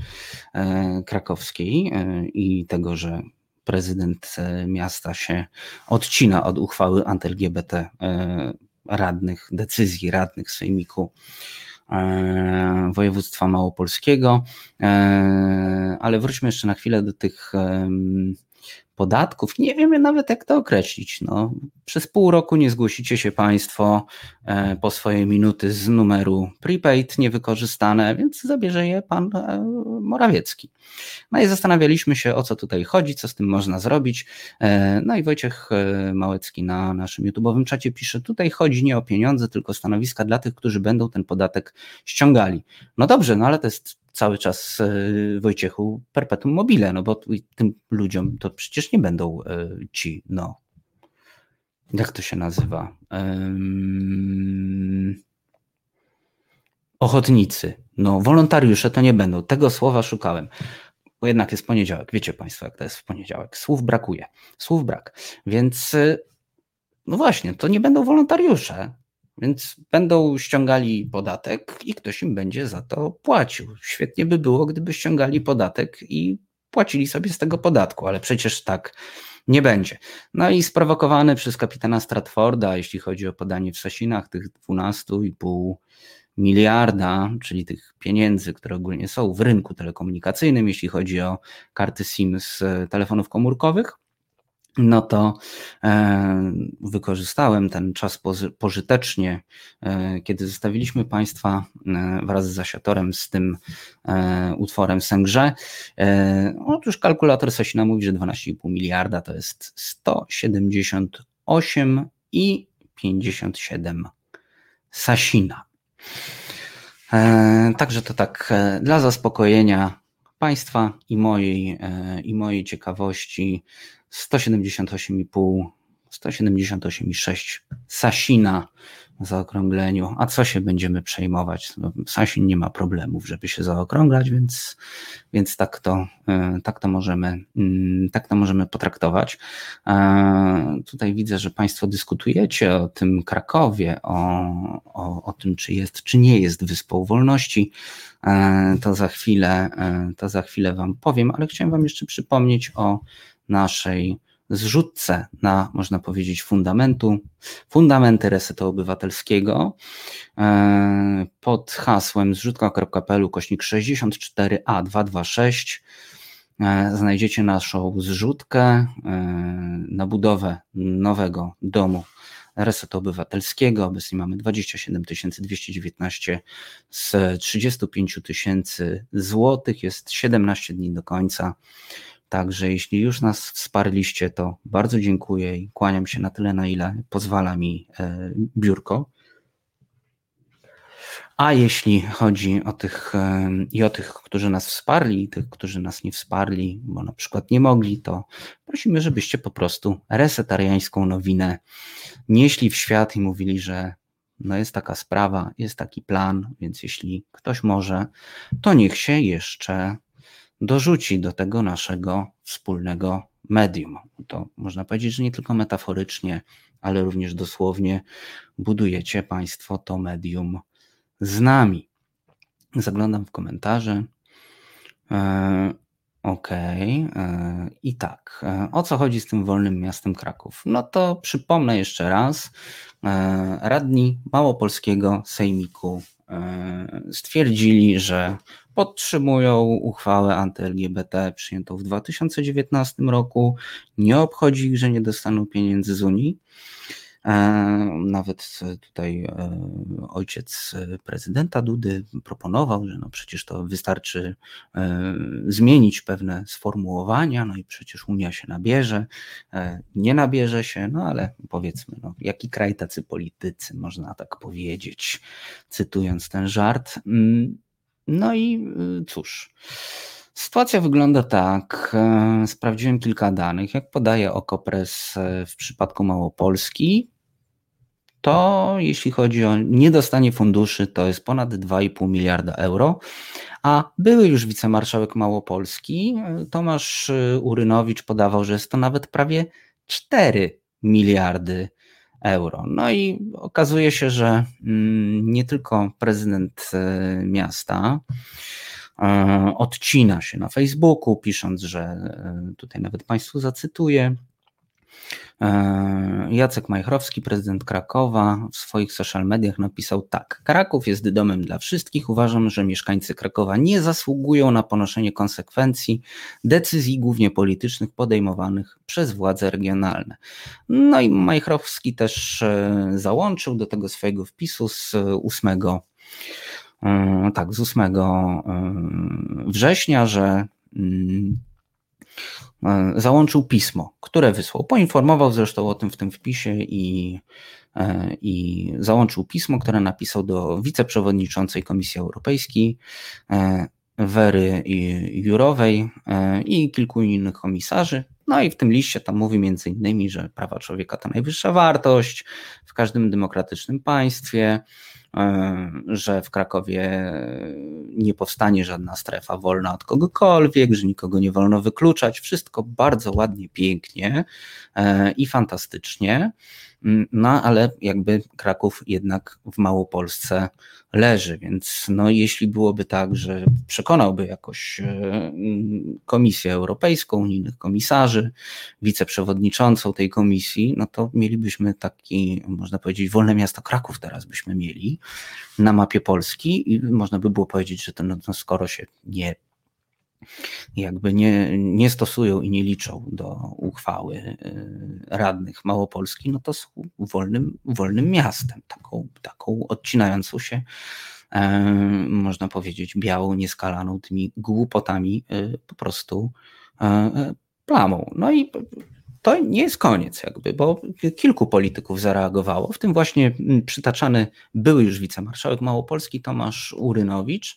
e, krakowskiej e, i tego, że prezydent e, miasta się odcina od uchwały anty-LGBT radnych, decyzji radnych Sejmiku województwa małopolskiego. Ale wróćmy jeszcze na chwilę do tych podatków. Nie wiemy nawet, jak to określić. No, przez pół roku nie zgłosicie się Państwo e, po swoje minuty z numeru prepaid niewykorzystane, więc zabierze je Pan e, Morawiecki. No i zastanawialiśmy się, o co tutaj chodzi, co z tym można zrobić. E, no i Wojciech Małecki na naszym YouTube'owym czacie pisze, tutaj chodzi nie o pieniądze, tylko stanowiska dla tych, którzy będą ten podatek ściągali. No dobrze, no ale to jest cały czas e, Wojciechu perpetuum mobile, no bo tym ludziom to przecież nie będą e, ci, no, jak to się nazywa? Um, ochotnicy. No, wolontariusze to nie będą. Tego słowa szukałem. Bo jednak jest poniedziałek. Wiecie Państwo, jak to jest w poniedziałek. Słów brakuje. Słów brak. Więc, y, no właśnie, to nie będą wolontariusze. Więc będą ściągali podatek i ktoś im będzie za to płacił. Świetnie by było, gdyby ściągali podatek i płacili sobie z tego podatku, ale przecież tak nie będzie. No i sprowokowany przez kapitana Stratforda, jeśli chodzi o podanie w Sasinach tych 12,5 miliarda, czyli tych pieniędzy, które ogólnie są w rynku telekomunikacyjnym, jeśli chodzi o karty SIM z telefonów komórkowych, no to e, wykorzystałem ten czas pożytecznie, e, kiedy zostawiliśmy Państwa e, wraz z zasiatorem z tym utworem Sęgrze. Otóż kalkulator Sasina mówi, że 12,5 miliarda to jest 178 i 57 Sasina. Także to tak dla zaspokojenia Państwa i mojej, i mojej ciekawości 178,5, 178,6 Sasina zaokrągleniu. A co się będziemy przejmować? No, Sasin nie ma problemów, żeby się zaokrąglać, więc, więc tak, to, e, tak, to możemy, mm, tak to możemy potraktować. E, tutaj widzę, że Państwo dyskutujecie o tym Krakowie, o, o, o tym, czy jest, czy nie jest Wyspą Wolności. E, to za chwilę, to za chwilę Wam powiem, ale chciałem Wam jeszcze przypomnieć o naszej zrzutce na, można powiedzieć, fundamentu, fundamenty resetu obywatelskiego e, pod hasłem zrzutka.pl kośnik 64a226 e, znajdziecie naszą zrzutkę e, na budowę nowego domu Resetu Obywatelskiego. Obecnie mamy 27 219 z 35 tysięcy złotych. Jest 17 dni do końca. Także jeśli już nas wsparliście, to bardzo dziękuję i kłaniam się na tyle, na ile pozwala mi e, biurko. A jeśli chodzi o tych e, i o tych, którzy nas wsparli, i tych, którzy nas nie wsparli, bo na przykład nie mogli, to prosimy, żebyście po prostu resetariańską nowinę nieśli w świat i mówili, że no jest taka sprawa, jest taki plan, więc jeśli ktoś może, to niech się jeszcze dorzuci do tego naszego wspólnego medium. To można powiedzieć, że nie tylko metaforycznie, ale również dosłownie budujecie Państwo to medium z nami. Zaglądam w komentarze. E, okay. E, i tak. E, o co chodzi z tym wolnym miastem Kraków? No to przypomnę jeszcze raz. Radni Małopolskiego Sejmiku stwierdzili, że podtrzymują uchwałę anty-LGBT przyjętą w 2019 roku. Nie obchodzi ich, że nie dostaną pieniędzy z Unii. E, nawet tutaj e, ojciec prezydenta Dudy proponował, że no przecież to wystarczy e, zmienić pewne sformułowania, no i przecież Unia się nabierze, nie nabierze się, no ale powiedzmy, no, jaki kraj tacy politycy, można tak powiedzieć, cytując ten żart. No i y, cóż. Sytuacja wygląda tak. E, sprawdziłem kilka danych. Jak podaje Okopres e, w przypadku Małopolski, to jeśli chodzi o niedostanie funduszy, to jest ponad 2,5 miliarda euro. A były już wicemarszałek Małopolski, e, Tomasz Urynowicz, podawał, że jest to nawet prawie 4 miliardy euro. No i okazuje się, że mm, nie tylko prezydent e, miasta e, odcina się na Facebooku, pisząc, że e, tutaj nawet Państwu zacytuję, Jacek Majchrowski, prezydent Krakowa, w swoich social mediach napisał tak: Kraków jest domem dla wszystkich. Uważam, że mieszkańcy Krakowa nie zasługują na ponoszenie konsekwencji decyzji głównie politycznych podejmowanych przez władze regionalne. No i Majchrowski też e, załączył do tego swojego wpisu z 8 e, tak, z 8 września, że mm, E, załączył pismo, które wysłał. Poinformował zresztą o tym w tym wpisie i, e, i załączył pismo, które napisał do wiceprzewodniczącej Komisji Europejskiej e, Wery Jurowej i kilku innych komisarzy. No i w tym liście tam mówi między innymi, że prawa człowieka to najwyższa wartość każdym demokratycznym państwie, że w Krakowie nie powstanie żadna strefa wolna od kogokolwiek, że nikogo nie wolno wykluczać. Wszystko bardzo ładnie, pięknie i fantastycznie. Mm, no ale jakby Kraków jednak w Małopolsce leży, więc no jeśli byłoby tak, że przekonałby jakoś e, Komisję Europejską, unijnych komisarzy, wiceprzewodniczącą tej komisji, no to mielibyśmy taki, można powiedzieć, wolne miasto Kraków teraz byśmy mieli na mapie Polski i można by było powiedzieć, że to no, skoro się nie jakby nie, nie stosują i nie liczą do uchwały y, radnych Małopolski, no to są wolnym, wolnym miastem, taką, taką odcinającą się, e, można powiedzieć, białą, nieskalaną tymi głupotami y, po prostu e, e, plamą. No i to nie jest koniec, jakby, bo kilku polityków zareagowało, w tym właśnie mm, przytaczany były już wicemarszałek Małopolski Tomasz Urynowicz.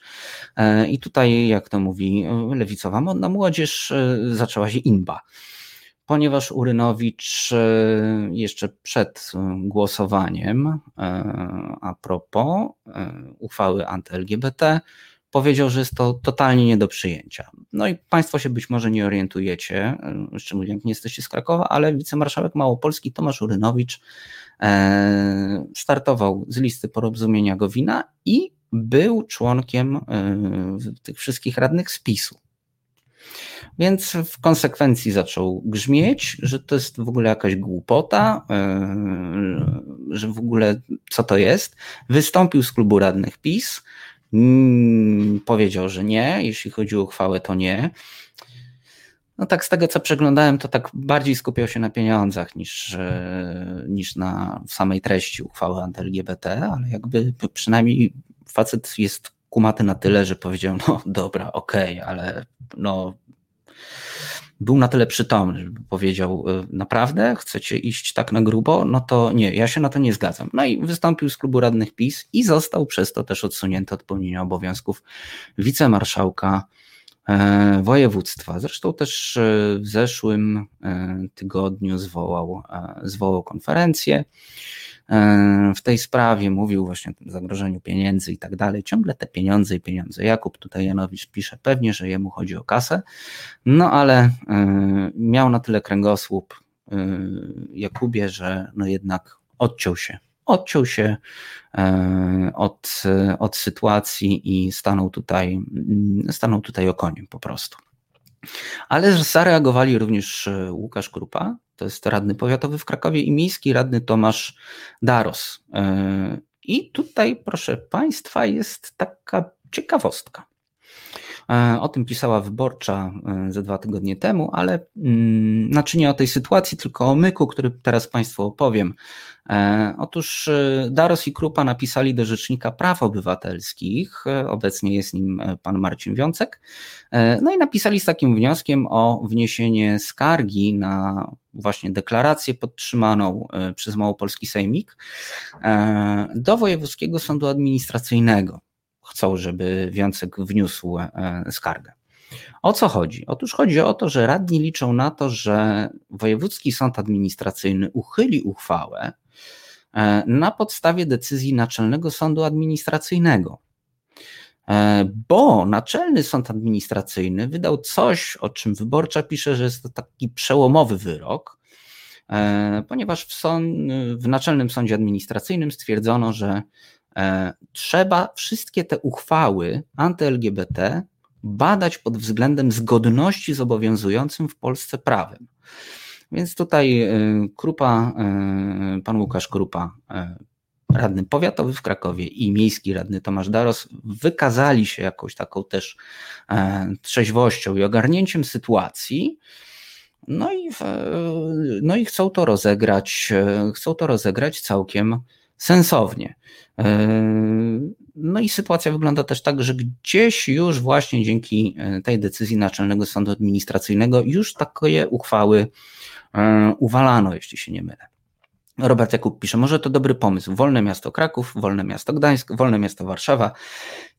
E, I tutaj, jak to mówi lewicowa modna młodzież, e, zaczęła się imba ponieważ Urynowicz e, jeszcze przed głosowaniem a propos uchwały anty-LGBT powiedział, że jest to totalnie nie do przyjęcia. No i Państwo się być może nie orientujecie, szczególnie jak nie jesteście z Krakowa, ale wicemarszałek Małopolski Tomasz Urynowicz e, startował z listy porozumienia Gowina i był członkiem e, tych wszystkich radnych spisu. Więc w konsekwencji zaczął grzmieć, że to jest w ogóle jakaś głupota, e, że w ogóle co to jest. Wystąpił z klubu radnych PiS, Mm, powiedział, że nie, jeśli chodzi o uchwałę, to nie. No tak z tego co przeglądałem, to tak bardziej skupiał się na pieniądzach niż, e, niż na samej treści uchwały anty-LGBT, ale jakby przynajmniej facet jest kumaty na tyle, że powiedział, no dobra, okej, okay, ale no był na tyle przytomny, żeby powiedział, y, naprawdę chcecie iść tak na grubo? No to nie, ja się na to nie zgadzam. No i wystąpił z klubu radnych PiS i został przez to też odsunięty od pełnienia obowiązków wicemarszałka województwa. Zresztą też e, w zeszłym e, tygodniu zwołał, zwołał konferencję E, w tej sprawie, mówił właśnie o tym zagrożeniu pieniędzy i tak dalej. Ciągle te pieniądze i pieniądze. Jakub tutaj Janowicz pisze pewnie, że jemu chodzi o kasę, no ale e, miał na tyle kręgosłup e, Jakubie, że no jednak odciął się. Odciął się od, od sytuacji i stanął tutaj, stanął tutaj okoniem po prostu. Ale zareagowali również Łukasz Krupa, to jest radny powiatowy w Krakowie i miejski radny Tomasz Daros. E, I tutaj, proszę Państwa, jest taka ciekawostka. E, o tym pisała wyborcza e, ze dwa tygodnie temu, ale mm, znaczy nie o tej sytuacji, tylko o myku, który teraz Państwu opowiem. E, otóż Daros i Krupa napisali do Rzecznika Praw Obywatelskich, obecnie jest nim pan Marcin Wiącek, no i napisali z takim wnioskiem o wniesienie skargi na właśnie deklarację podtrzymaną przez Małopolski Sejmik do Wojewódzkiego Sądu Administracyjnego chcą, żeby Wiącek wniósł e, skargę. O co chodzi? Otóż chodzi o to, że radni liczą na to, że Wojewódzki Sąd Administracyjny uchyli uchwałę e, na podstawie decyzji Naczelnego Sądu Administracyjnego. E, bo Naczelny Sąd Administracyjny wydał coś, o czym wyborcza pisze, że jest to taki przełomowy wyrok, ponieważ w, w Naczelnym Sądzie Administracyjnym stwierdzono, że trzeba wszystkie te uchwały anty-LGBT badać pod względem zgodności z obowiązującym w Polsce prawem. Więc tutaj e, Krupa, e, pan Łukasz Krupa, radny powiatowy w Krakowie i miejski radny Tomasz Daros wykazali się jakąś taką też trzeźwością i ogarnięciem sytuacji. No i, no i chcą to rozegrać, chcą to rozegrać całkiem sensownie. E, no i sytuacja wygląda też tak, że gdzieś już właśnie dzięki e, tej decyzji Naczelnego Sądu Administracyjnego już takie uchwały e, uwalano, jeśli się nie mylę. Robert Jakub pisze, może to dobry pomysł. Wolne miasto Kraków, wolne miasto Gdańsk, wolne miasto Warszawa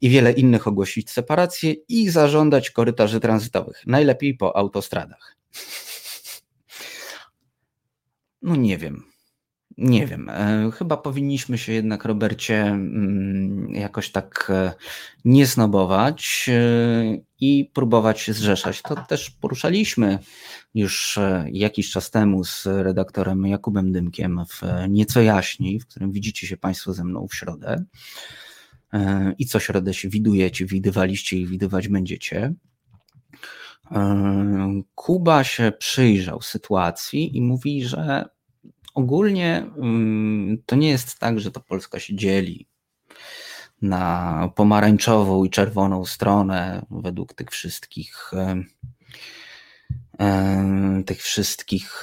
i wiele innych ogłosić separację i zażądać korytarzy tranzytowych. Najlepiej po autostradach. No nie wiem. Nie wiem, e, chyba powinniśmy się jednak, Robercie, mm, jakoś tak e, nie snobować e, i próbować zrzeszać. To też poruszaliśmy już jakiś czas temu z redaktorem Jakubem Dymkiem w Nieco Jaśniej, w którym widzicie się Państwo ze mną w środę. I co środę się widujecie, widywaliście i widywać będziecie. Kuba się przyjrzał sytuacji i mówi, że ogólnie mm, to nie jest tak, że to Polska się dzieli na pomarańczową i czerwoną stronę według tych wszystkich tych wszystkich,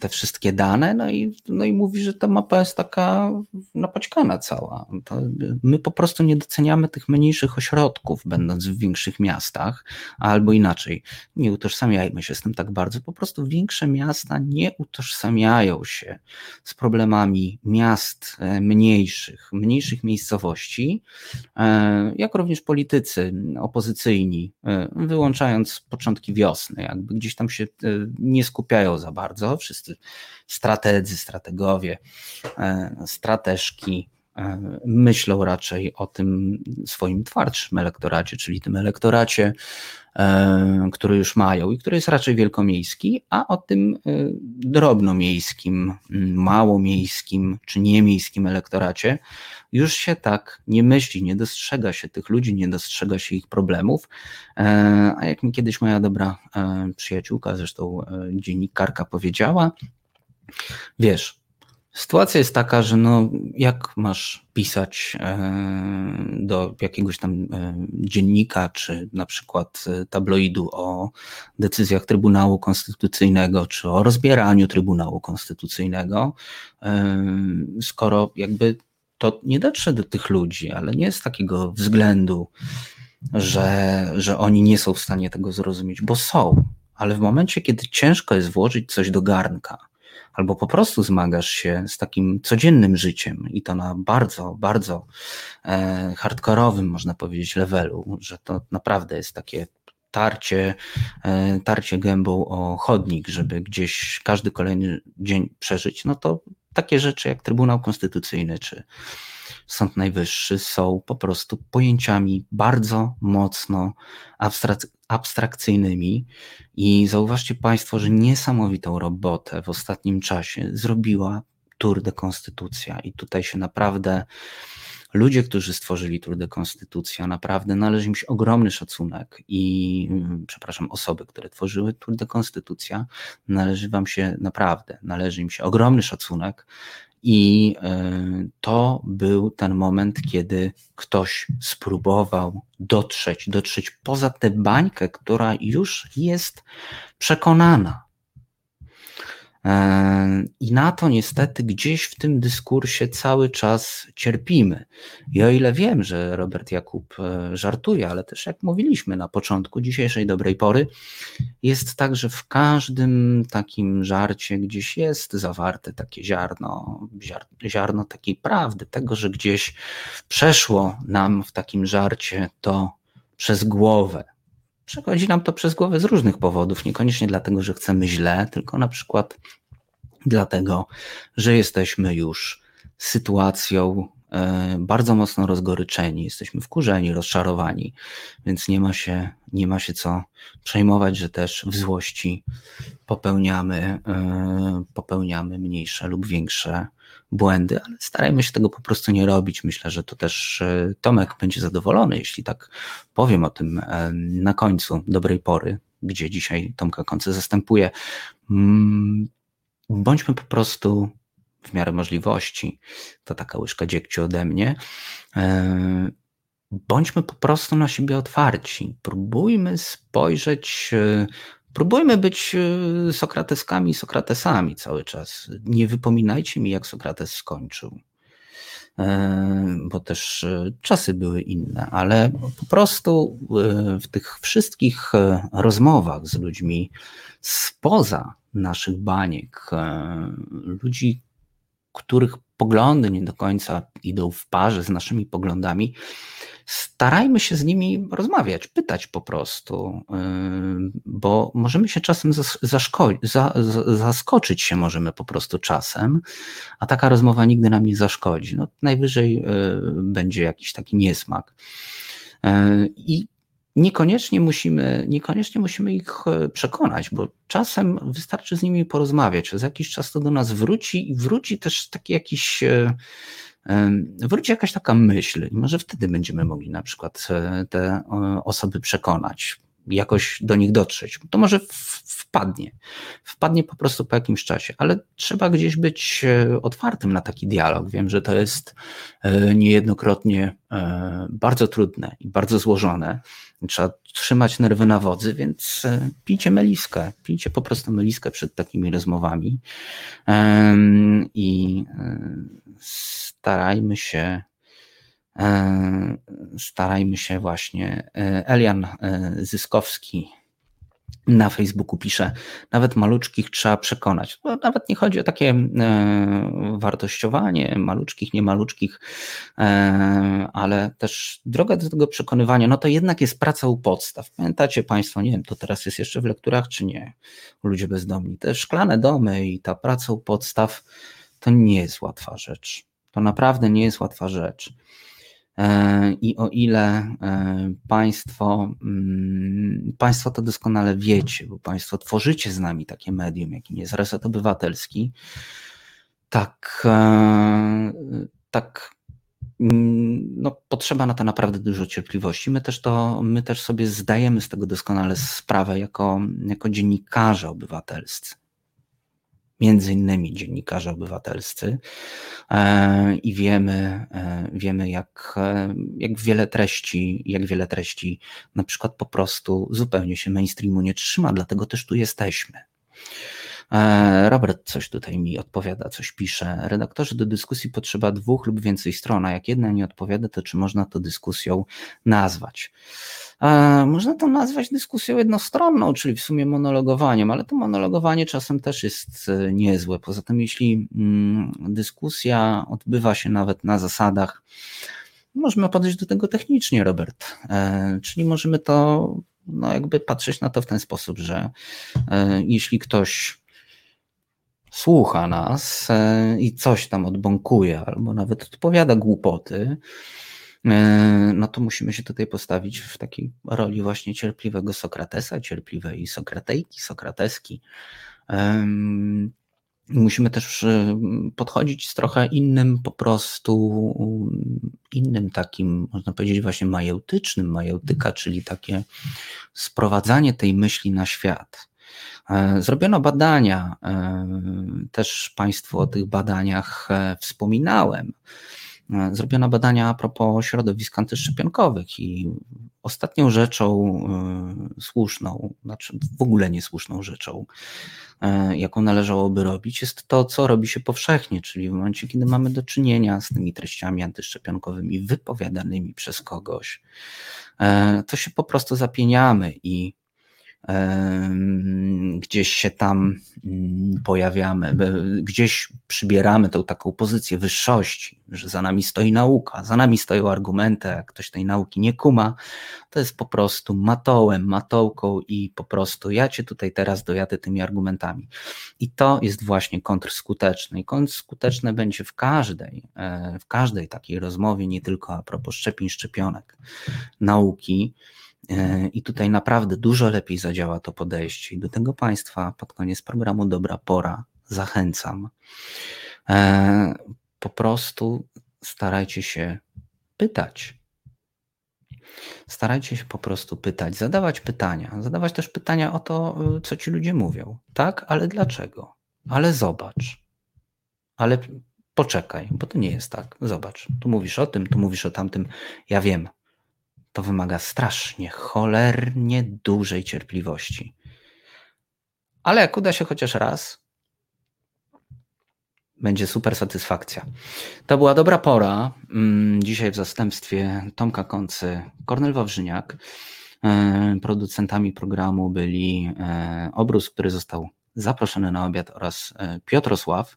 te wszystkie dane, no i, no i mówi, że ta mapa jest taka napaćkana cała. To my po prostu nie doceniamy tych mniejszych ośrodków, będąc w większych miastach, albo inaczej, nie utożsamiajmy się z tym tak bardzo, po prostu większe miasta nie utożsamiają się z problemami miast mniejszych, mniejszych miejscowości, jak również politycy opozycyjni, wyłączając początki wiosny, jakby gdzieś tam się e, nie skupiają za bardzo. Wszyscy strategzy, strategowie, e, strateżki e, myślą raczej o tym swoim twardszym elektoracie, czyli tym elektoracie, który już mają i który jest raczej wielkomiejski, a o tym drobnomiejskim, małomiejskim czy niemiejskim elektoracie już się tak nie myśli, nie dostrzega się tych ludzi, nie dostrzega się ich problemów. E, a jak mi kiedyś moja dobra e, przyjaciółka, zresztą e, dziennikarka powiedziała, wiesz, Sytuacja jest taka, że no, jak masz pisać do jakiegoś tam dziennika, czy na przykład tabloidu o decyzjach Trybunału Konstytucyjnego, czy o rozbieraniu Trybunału Konstytucyjnego, skoro jakby to nie dotrze do tych ludzi, ale nie z takiego względu, że, że oni nie są w stanie tego zrozumieć, bo są, ale w momencie, kiedy ciężko jest włożyć coś do garnka, albo po prostu zmagasz się z takim codziennym życiem i to na bardzo, bardzo e, hardkorowym, można powiedzieć, levelu, że to naprawdę jest takie tarcie, e, tarcie gębą o chodnik, żeby gdzieś każdy kolejny dzień przeżyć, no to takie rzeczy jak Trybunał Konstytucyjny czy Sąd Najwyższy są po prostu pojęciami bardzo mocno abstrak abstrakcyjnymi. I zauważcie Państwo, że niesamowitą robotę w ostatnim czasie zrobiła Tour de Konstytucja i tutaj się naprawdę ludzie, którzy stworzyli Tour de Konstytucja, naprawdę należy im się ogromny szacunek i mm, przepraszam, osoby, które tworzyły Tour de Konstytucja, należy wam się naprawdę, należy im się ogromny szacunek i e, to był ten moment, kiedy ktoś spróbował dotrzeć, dotrzeć poza tę bańkę, która już jest przekonana, i na to niestety gdzieś w tym dyskursie cały czas cierpimy. I o ile wiem, że Robert Jakub e, żartuje, ale też jak mówiliśmy na początku dzisiejszej dobrej pory, jest tak, że w każdym takim żarcie gdzieś jest zawarte takie ziarno, ziarno takiej prawdy, tego, że gdzieś przeszło nam w takim żarcie to przez głowę, Przechodzi nam to przez głowę z różnych powodów, niekoniecznie dlatego, że chcemy źle, tylko na przykład dlatego, że jesteśmy już sytuacją e, bardzo mocno rozgoryczeni, jesteśmy wkurzeni, rozczarowani, więc nie ma się, nie ma się co przejmować, że też w złości popełniamy, e, popełniamy mniejsze lub większe błędy, ale starajmy się tego po prostu nie robić. Myślę, że to też e, Tomek będzie zadowolony, jeśli tak powiem o tym e, na końcu dobrej pory, gdzie dzisiaj Tomka Konce zastępuje. Mm, bądźmy po prostu w miarę możliwości, to taka łyżka dziegciu ode mnie, e, bądźmy po prostu na siebie otwarci. Próbujmy spojrzeć Próbujmy być e, Sokrateskami, Sokratesami cały czas. Nie wypominajcie mi, jak Sokrates skończył, e, bo też e, czasy były inne, ale po prostu w tych wszystkich rozmowach z ludźmi spoza naszych baniek, ludzi, których poglądy nie do końca idą w parze z naszymi poglądami, starajmy się z nimi rozmawiać, pytać po prostu, bo możemy się czasem zaskoczyć się możemy po prostu czasem, a taka rozmowa nigdy nam nie zaszkodzi. No, najwyżej będzie jakiś taki niesmak. I niekoniecznie musimy, niekoniecznie musimy ich e, przekonać, bo czasem wystarczy z nimi porozmawiać. Za jakiś czas to do nas wróci i wróci też taki jakiś, e, wróci jakaś taka myśl i może wtedy będziemy mogli na przykład e, te osoby przekonać jakoś do nich dotrzeć. To może wpadnie. Wpadnie po prostu po jakimś czasie, ale trzeba gdzieś być e, otwartym na taki dialog. Wiem, że to jest e, niejednokrotnie e, bardzo trudne i bardzo złożone. Trzeba trzymać nerwy na wodzy, więc pijcie meliskę, pijcie po prostu meliskę przed takimi rozmowami i starajmy się starajmy się właśnie. E, Elian e, Zyskowski na Facebooku pisze, nawet maluczkich trzeba przekonać. No, nawet nie chodzi o takie wartościowanie maluczkich, nie maluczkich, ale też droga do tego przekonywania, no to jednak jest praca u podstaw. Pamiętacie Państwo, nie wiem, to teraz jest jeszcze w lekturach, czy nie, ludzie bezdomni. Te szklane domy i ta praca u podstaw to nie jest łatwa rzecz. To naprawdę nie jest łatwa rzecz. E, I o ile e, państwo, mm, państwo to doskonale wiecie, bo Państwo tworzycie z nami takie medium, jakim jest Reset Obywatelski, tak, e, tak mm, no, potrzeba na to naprawdę dużo cierpliwości. My też, to, my też sobie zdajemy z tego doskonale sprawę jako, jako dziennikarze obywatelscy między innymi dziennikarze obywatelscy e, i wiemy, e, wiemy jak, e, jak wiele treści, jak wiele treści na przykład po prostu zupełnie się mainstreamu nie trzyma, dlatego też tu jesteśmy. Robert coś tutaj mi odpowiada, coś pisze. Redaktorzy do dyskusji potrzeba dwóch lub więcej stron, a jak jedna nie odpowiada, to czy można to dyskusją nazwać? Można to nazwać dyskusją jednostronną, czyli w sumie monologowaniem, ale to monologowanie czasem też jest e, niezłe. Poza tym, jeśli mm, dyskusja odbywa się nawet na zasadach, możemy podejść do tego technicznie, Robert. E, czyli możemy to, no jakby patrzeć na to w ten sposób, że e, jeśli ktoś słucha nas i coś tam odbąkuje, albo nawet odpowiada głupoty, E, no to musimy się tutaj postawić w takiej roli właśnie cierpliwego Sokratesa, cierpliwej Sokratejki, Sokrateski. Musimy też e, podchodzić z trochę innym, po prostu innym takim, można powiedzieć, właśnie majeutycznym, majeutyka, czyli takie sprowadzanie tej myśli na świat. E, zrobiono badania, też Państwu o tych badaniach wspominałem. E, zrobiono badania a propos środowisk antyszczepionkowych i ostatnią rzeczą e, słuszną, znaczy w ogóle niesłuszną rzeczą, e, jaką należałoby robić, jest to, co robi się powszechnie, czyli w momencie, kiedy mamy do czynienia z tymi treściami antyszczepionkowymi wypowiadanymi przez kogoś, to się po prostu zapieniamy i gdzieś się tam mm, pojawiamy, gdzieś przybieramy tą taką pozycję wyższości, że za nami stoi nauka, za nami stoją argumenty, jak ktoś tej nauki nie kuma, to jest po prostu matołem, matołką i po prostu ja cię tutaj teraz dojadę tymi argumentami. I to jest właśnie kontrskuteczne i kontrskuteczne będzie w każdej, e, w każdej takiej rozmowie, nie tylko a propos szczepień, szczepionek, nauki, I tutaj naprawdę dużo lepiej zadziała to podejście. I do tego Państwa pod koniec programu Dobra Pora zachęcam. E, po prostu starajcie się pytać. Starajcie się po prostu pytać, zadawać pytania, zadawać też pytania o to, co ci ludzie mówią. Tak, ale dlaczego? Ale zobacz. Ale poczekaj, bo to nie jest tak. Zobacz, tu mówisz o tym, tu mówisz o tamtym. Ja wiem, to wymaga strasznie, cholernie dużej cierpliwości. Ale jak uda się chociaż raz, będzie super satysfakcja. To była dobra pora. Mm, dzisiaj w zastępstwie Tomka Koncy, Kornel Wawrzyniak. E, producentami programu byli e, Obrus, który został zaproszony na obiad oraz e, Piotrosław.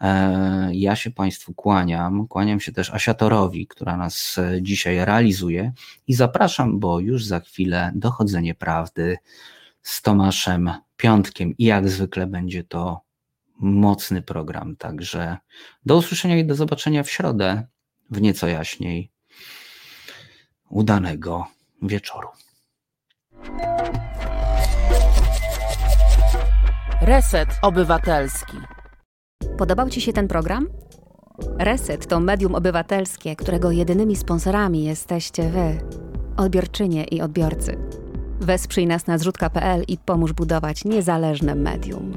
E, ja się Państwu kłaniam. Kłaniam się też Asiatorowi, która nas e, dzisiaj realizuje i zapraszam, bo już za chwilę dochodzenie prawdy z Tomaszem Piątkiem i jak zwykle będzie to mocny program. Także do usłyszenia i do zobaczenia w środę w nieco jaśniej. Udanego wieczoru. Reset Obywatelski. Podobał Ci się ten program? Reset to medium obywatelskie, którego jedynymi sponsorami jesteście Wy, odbiorczynie i odbiorcy. Wesprzyj nas na zrzutka.pl i pomóż budować niezależne medium.